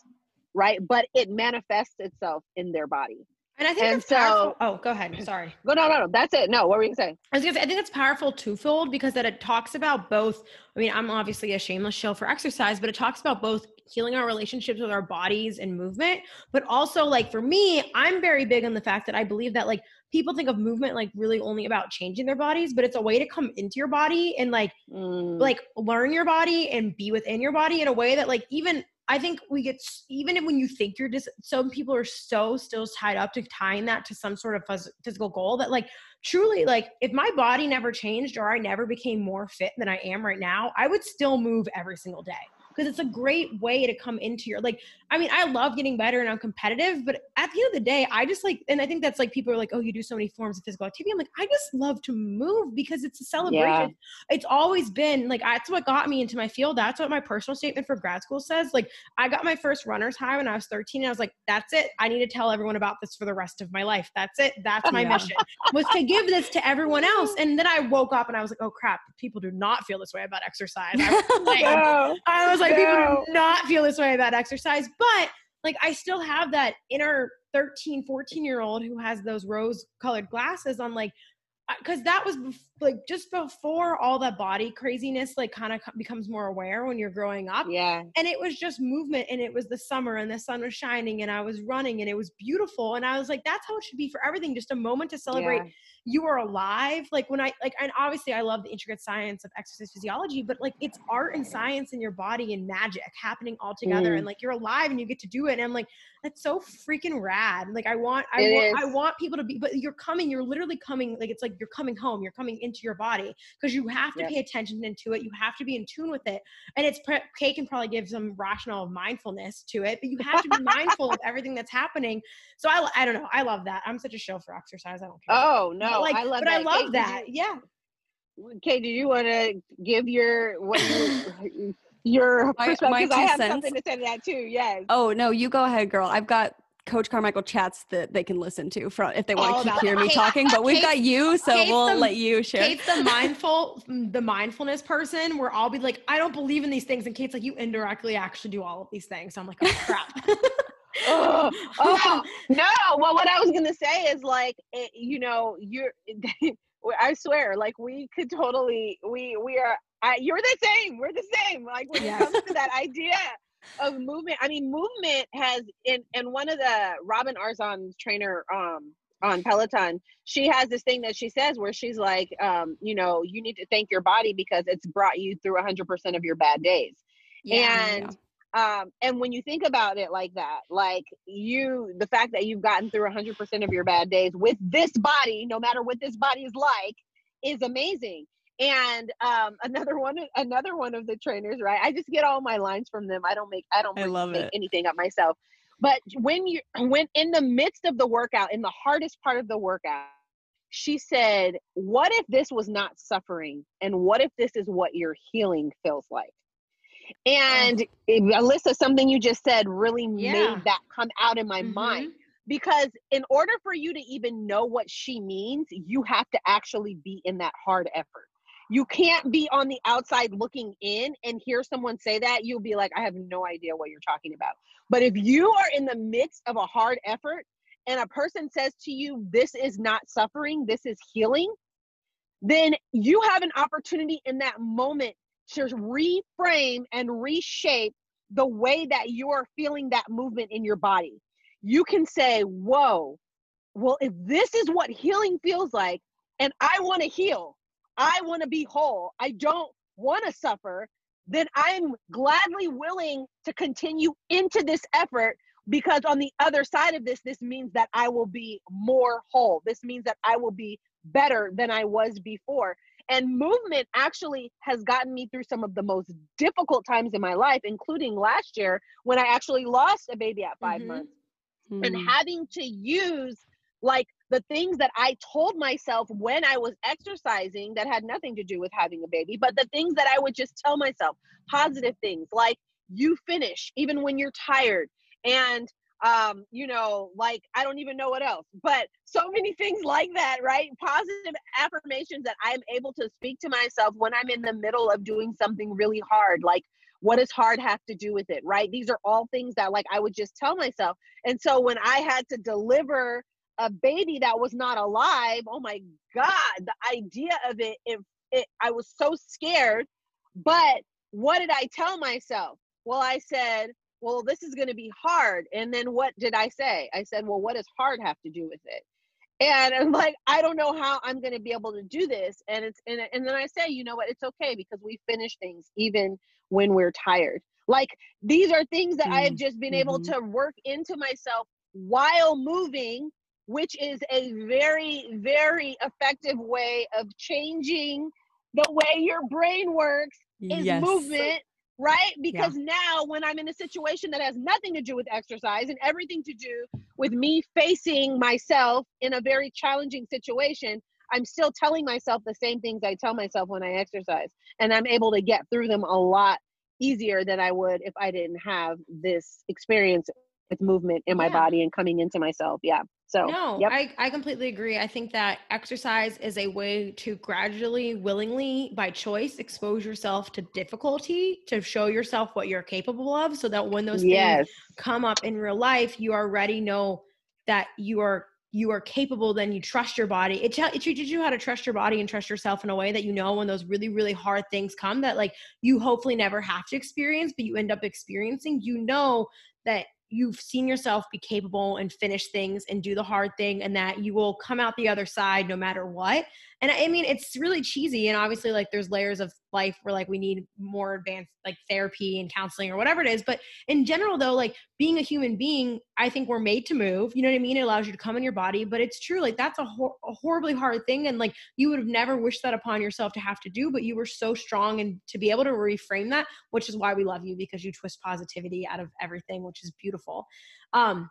C: right? But it manifests itself in their body.
B: And I think
C: and
B: that's so, powerful. Oh, go ahead. Sorry.
C: Go no, no, no. That's it. No, what were you saying?
B: I was gonna say I think it's powerful twofold because that it talks about both. I mean, I'm obviously a shameless shill for exercise, but it talks about both healing our relationships with our bodies and movement, but also like for me, I'm very big on the fact that I believe that like people think of movement like really only about changing their bodies, but it's a way to come into your body and like mm. like learn your body and be within your body in a way that like even I think we get even when you think you're just some people are so still tied up to tying that to some sort of physical goal that like truly like if my body never changed or I never became more fit than I am right now, I would still move every single day because it's a great way to come into your like i mean i love getting better and i'm competitive but at the end of the day i just like and i think that's like people are like oh you do so many forms of physical activity. I'm like i just love to move because it's a celebration. Yeah. it's always been like that's what got me into my field. That's what my personal statement for grad school says. Like i got my first runner's high when i was 13 and i was like that's it. I need to tell everyone about this for the rest of my life. That's it. That's my yeah. mission was to give this to everyone else. And then i woke up and i was like oh crap. People do not feel this way about exercise. I was like. I was like people do not feel this way about exercise but like i still have that inner 13 14 year old who has those rose colored glasses. On like because that was like just before all that body craziness like kind of becomes more aware when you're growing up.
C: Yeah.
B: And it was just movement and it was the summer and the sun was shining and i was running and it was beautiful. And i was like that's how it should be for everything just a moment to celebrate yeah you are alive like when i like and obviously i love the intricate science of exercise physiology but like it's art and science in your body and magic happening all together mm. and like you're alive and you get to do it and i'm like that's so freaking rad like i want i it want is. i want people to be but you're coming you're literally coming like it's like you're coming home you're coming into your body because you have to yep. pay attention into it you have to be in tune with it and it's Kait can probably give some rational mindfulness to it but you have to be mindful of everything that's happening so I, I don't know i love that i'm such a show for exercise i don't care
C: oh no like, I love
B: but
C: that.
B: I love Kait, that. You, yeah.
C: Okay, do you want to give your what you, your my, perspective? I have cents. something to say to that too. Yes.
A: Oh no, you go ahead, girl. I've got Coach Carmichael chats that they can listen to from if they want oh, to hear me Kait, talking. But we've got you, so Kait's we'll the, let you share.
B: Kait's the mindful, the mindfulness person. Where I'll be like, I don't believe in these things, and Kait's like, you indirectly actually do all of these things. So I'm like, oh crap.
C: oh, oh, no. Well, what I was gonna say is like, it, eh, you know, you're. I swear, like we could totally. We we are. I, you're the same. We're the same. Like when yes. it comes to that idea of movement. I mean, movement has in and one of the Robin Arzon's trainer um on Peloton, she has this thing that she says where she's like, um, you know, you need to thank your body because it's brought you through 100% of your bad days. Yeah, and yeah um and when you think about it like that like you the fact that you've gotten through 100% of your bad days with this body no matter what this body is like is amazing. And um another one another one of the trainers right i just get all my lines from them. I don't make i don't I love make it. anything up myself. But when you when in the midst of the workout in the hardest part of the workout she said what if this was not suffering? And what if this is what your healing feels like and Alyssa, something you just said really yeah. made that come out in my mm-hmm. mind. Because in order for you to even know what she means, you have to actually be in that hard effort. You can't be on the outside looking in and hear someone say that. You'll be like, I have no idea what you're talking about. But if you are in the midst of a hard effort and a person says to you, This is not suffering, this is healing, then you have an opportunity in that moment to reframe and reshape the way that you're feeling that movement in your body. You can say, Whoa, well, if this is what healing feels like, and I want to heal, I want to be whole, I don't want to suffer, then I'm gladly willing to continue into this effort because on the other side of this, this means that I will be more whole. This means that I will be better than I was before. And movement actually has gotten me through some of the most difficult times in my life, including last year when I actually lost a baby at 5 mm-hmm. months. Mm-hmm. And having to use like the things that I told myself when I was exercising that had nothing to do with having a baby, but the things that I would just tell myself, positive things like you finish even when you're tired and um you know like i don't even know what else but so many things like that right positive affirmations that i'm able to speak to myself when i'm in the middle of doing something really hard like what does hard have to do with it right these are all things that like i would just tell myself and so when i had to deliver
D: a baby that was not alive. Oh my God, the idea of it, it, it I was so scared. But what did I tell myself? Well, I said, well, this is going to be hard. And then what did I say? I said, well, what does hard have to do with it? And I'm like, I don't know how I'm going to be able to do this. And it's and, and then I say, you know what? It's okay because we finish things even when we're tired. Like these are things that mm-hmm. I have mm, just been mm-hmm. able to work into myself while moving, which is a very very effective way of changing the way your brain works is yes. movement right? Because yeah. now when I'm in a situation that has nothing to do with exercise and everything to do with me facing myself in a very challenging situation, I'm still telling myself the same things I tell myself when I exercise. And I'm able to get through them a lot easier than I would if I didn't have this experience with movement in my yeah. body and coming into myself. Yeah. So
B: no, yep. I, I completely agree. I think that exercise is a way to gradually, willingly, by choice, expose yourself to difficulty to show yourself what you're capable of so that when those yes. things come up in real life, you already know that you are you are capable then you trust your body it, it teaches you how to trust your body and trust yourself in a way that you know when those really really hard things come that like you hopefully never have to experience but you end up experiencing you know that you've seen yourself be capable and finish things and do the hard thing and that you will come out the other side no matter what and i mean it's really cheesy and obviously like there's layers of life where like we need more advanced like therapy and counseling or whatever it is but in general though like being a human being i think we're made to move you know what i mean? It allows you to come in your body but it's true like that's a, hor- a horribly hard thing and like you would have never wished that upon yourself to have to do but you were so strong and to be able to reframe that which is why we love you because you twist positivity out of everything which is beautiful. Um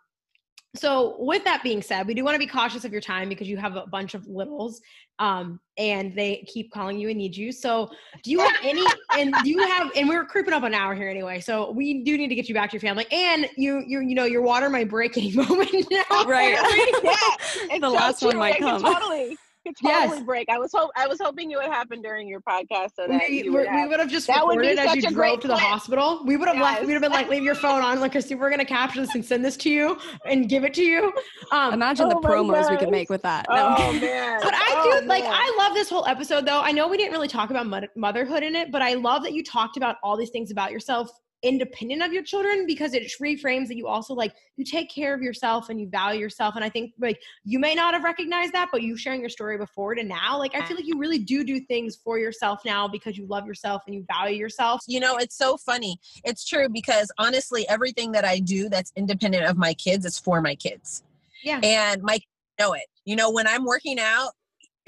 B: so with that being said we do want to be cautious of your time because you have a bunch of littles um, and they keep calling you and need you. So do you have any and do you have and we're creeping up an hour here anyway so we do need to get you back to your family. And you you you know your water might break any moment now.
A: Right. Yeah, the last one might come.
D: Totally totally yes. break. I was hope I was hoping it would happen during your podcast so that
B: we, would, we would have just that recorded as you drove to the plan. hospital. We would have yes. left. We'd have been like, leave your phone on, like, Christy, we're gonna capture this and send this to you and give it to you.
A: Um, Imagine oh the promos gosh. we could make with that.
D: No. Oh man!
B: But I
D: oh,
B: do like. I love this whole episode though. I know we didn't really talk about motherhood in it, but I love that you talked about all these things about yourself independent of your children because it reframes that you also like you take care of yourself and you value yourself. And i think like you may not have recognized that but you sharing your story before to now like i feel like you really do do things for yourself now because you love yourself and you value yourself.
C: You know it's so funny. It's true because honestly everything that i do that's independent of my kids is for my kids.
B: Yeah.
C: And my know it. You know when i'm working out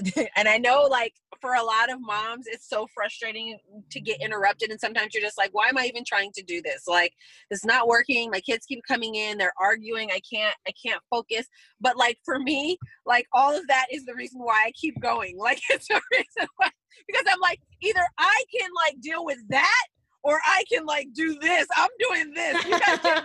C: and I know like for a lot of moms it's so frustrating to get interrupted and sometimes you're just like why am I even trying to do this? Like it's not working. My kids keep coming in. They're arguing. I can't I can't focus. But like for me like all of that is the reason why I keep going. Like it's the reason why because I'm like either I can like deal with that or I can like do this. I'm doing this. You guys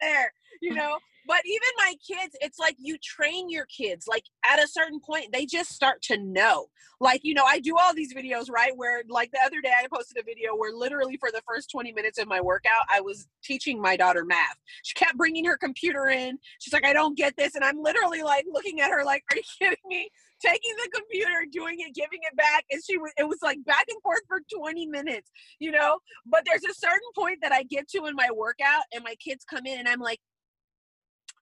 C: there you know but even my kids it's like you train your kids like at a certain point they just start to know. Like you know i do all these videos right where like the other day i posted a video where literally for the first 20 minutes of my workout i was teaching my daughter math. She kept bringing her computer in. She's like i don't get this. And i'm literally like looking at her like are you kidding me? Taking the computer, doing it, giving it back, and she was it was like back and forth for 20 minutes, you know. But there's a certain point that I get to in my workout, and my kids come in, and I'm like,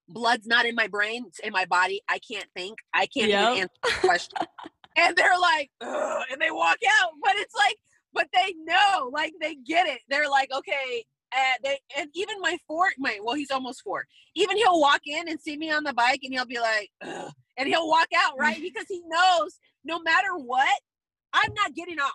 C: blood's not in my brain, it's in my body. I can't think. I can't yep. even answer the question. and they're like, Ugh, and they walk out. But it's like, but they know, like they get it. They're like, okay. Uh, they and even my four, my well, he's almost four. Even he'll walk in and see me on the bike, and he'll be like, Ugh, and he'll walk out right because he knows no matter what, I'm not getting off.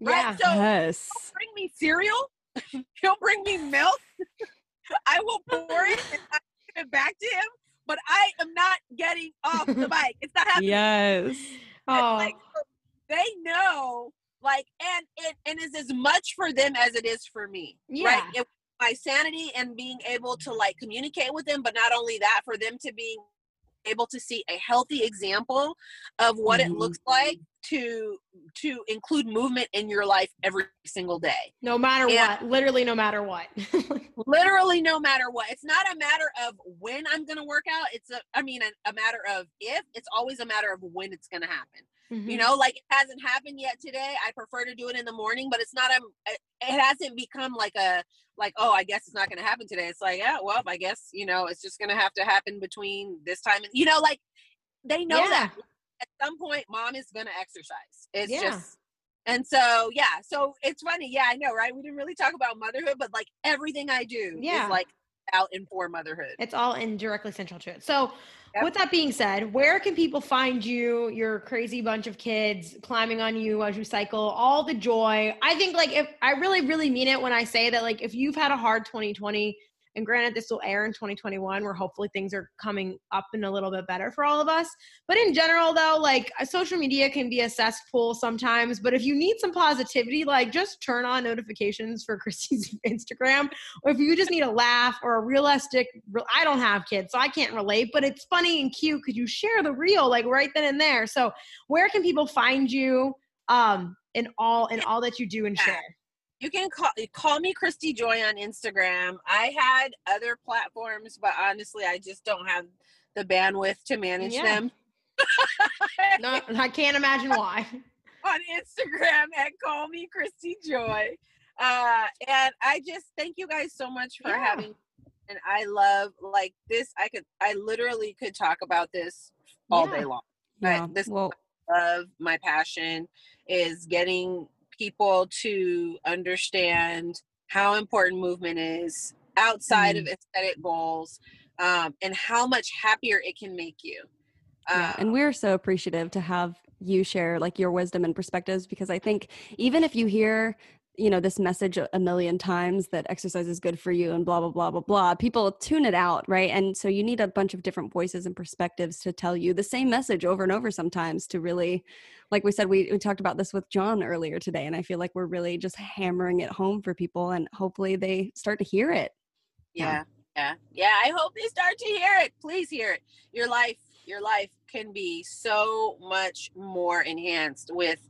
C: Right.
A: Yeah. So yes.
C: he'll bring me cereal. he'll bring me milk. I will pour it. And I it back to him, but I am not getting off the bike. It's not happening.
A: Yes.
C: Oh. Like, they know, like, and it and is as much for them as it is for me. Yeah. Right. It, my sanity and being able to like communicate with them, but not only that, for them to be able to see a healthy example of what mm-hmm. it looks like to to include movement in your life every single day.
B: No matter and what. Literally no matter what.
C: Literally no matter what. It's not a matter of when i'm going to work out. It's a i mean a, a, matter of if. It's always a matter of when it's going to happen. Mm-hmm. you know like it hasn't happened yet today. I prefer to do it in the morning but it's not a it hasn't become like a like oh i guess it's not going to happen today. It's like yeah well i guess you know it's just going to have to happen between this time and you know like they know yeah. that at some point mom is going to exercise it's yeah. just and so yeah so it's funny yeah i know right we didn't really talk about motherhood but like everything i do yeah. is like out in for motherhood
B: it's all indirectly central to it so Yep. With that being said, where can people find you, your crazy bunch of kids climbing on you as you cycle, all the joy? I think like if I really, really mean it when I say that, like if you've had a hard 2020, and granted, this will air in 2021, where hopefully things are coming up and a little bit better for all of us. But in general, though, like social media can be a cesspool sometimes. But if you need some positivity, like just turn on notifications for Christy's Instagram. Or if you just need a laugh or a realistic, I don't have kids, so I can't relate, but it's funny and cute because you share the real like right then and there. So where can people find you um, in all in all that you do and share?
C: You can call call me Christy Joy on Instagram. I had other platforms, but honestly, I just don't have the bandwidth to manage yeah. them.
B: no, I can't imagine why.
C: on Instagram at call me Christy Joy. Uh, and I just thank you guys so much for yeah. having and I love like this I could I literally could talk about this all yeah. day long. Yeah. But this well, love my passion is getting people to understand how important movement is outside mm-hmm. of aesthetic goals um, and how much happier it can make you.
A: yeah, and um we're so appreciative to have you share like your wisdom and perspectives because I think even if you hear you know this message a million times that exercise is good for you and blah blah blah blah blah people tune it out right? And so you need a bunch of different voices and perspectives to tell you the same message over and over sometimes to really like we said we, we talked about this with john earlier today and i feel like we're really just hammering it home for people and hopefully they start to hear it.
C: Yeah. Yeah yeah i hope they start to hear it. Please hear it. Your life your life can be so much more enhanced with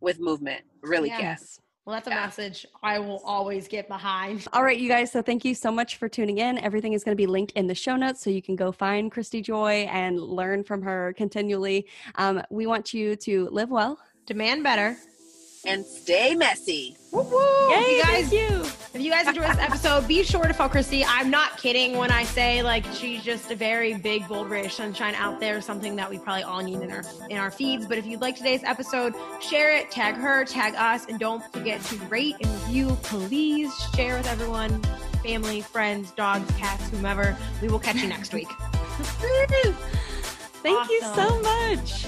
C: with movement. Really yes. can
B: well, that's a yeah. message I will always get behind.
A: All right, you guys. So thank you so much for tuning in. Everything is going to be linked in the show notes so you can go find Christy Joy and learn from her continually. Um, we want you to live well,
B: demand better,
C: and stay messy.
B: Woo woo! Yay, you guys, you. If you guys enjoyed this episode, be sure to follow Christy. I'm not kidding when I say like she's just a very big, bold ray of sunshine out there. Something that we probably all need in our in our feeds. But if you like today's episode, share it, tag her, tag us, and don't forget to rate and review. Please share with everyone, family, friends, dogs, cats, whomever. We will catch you next week.
A: Thank awesome. you so much.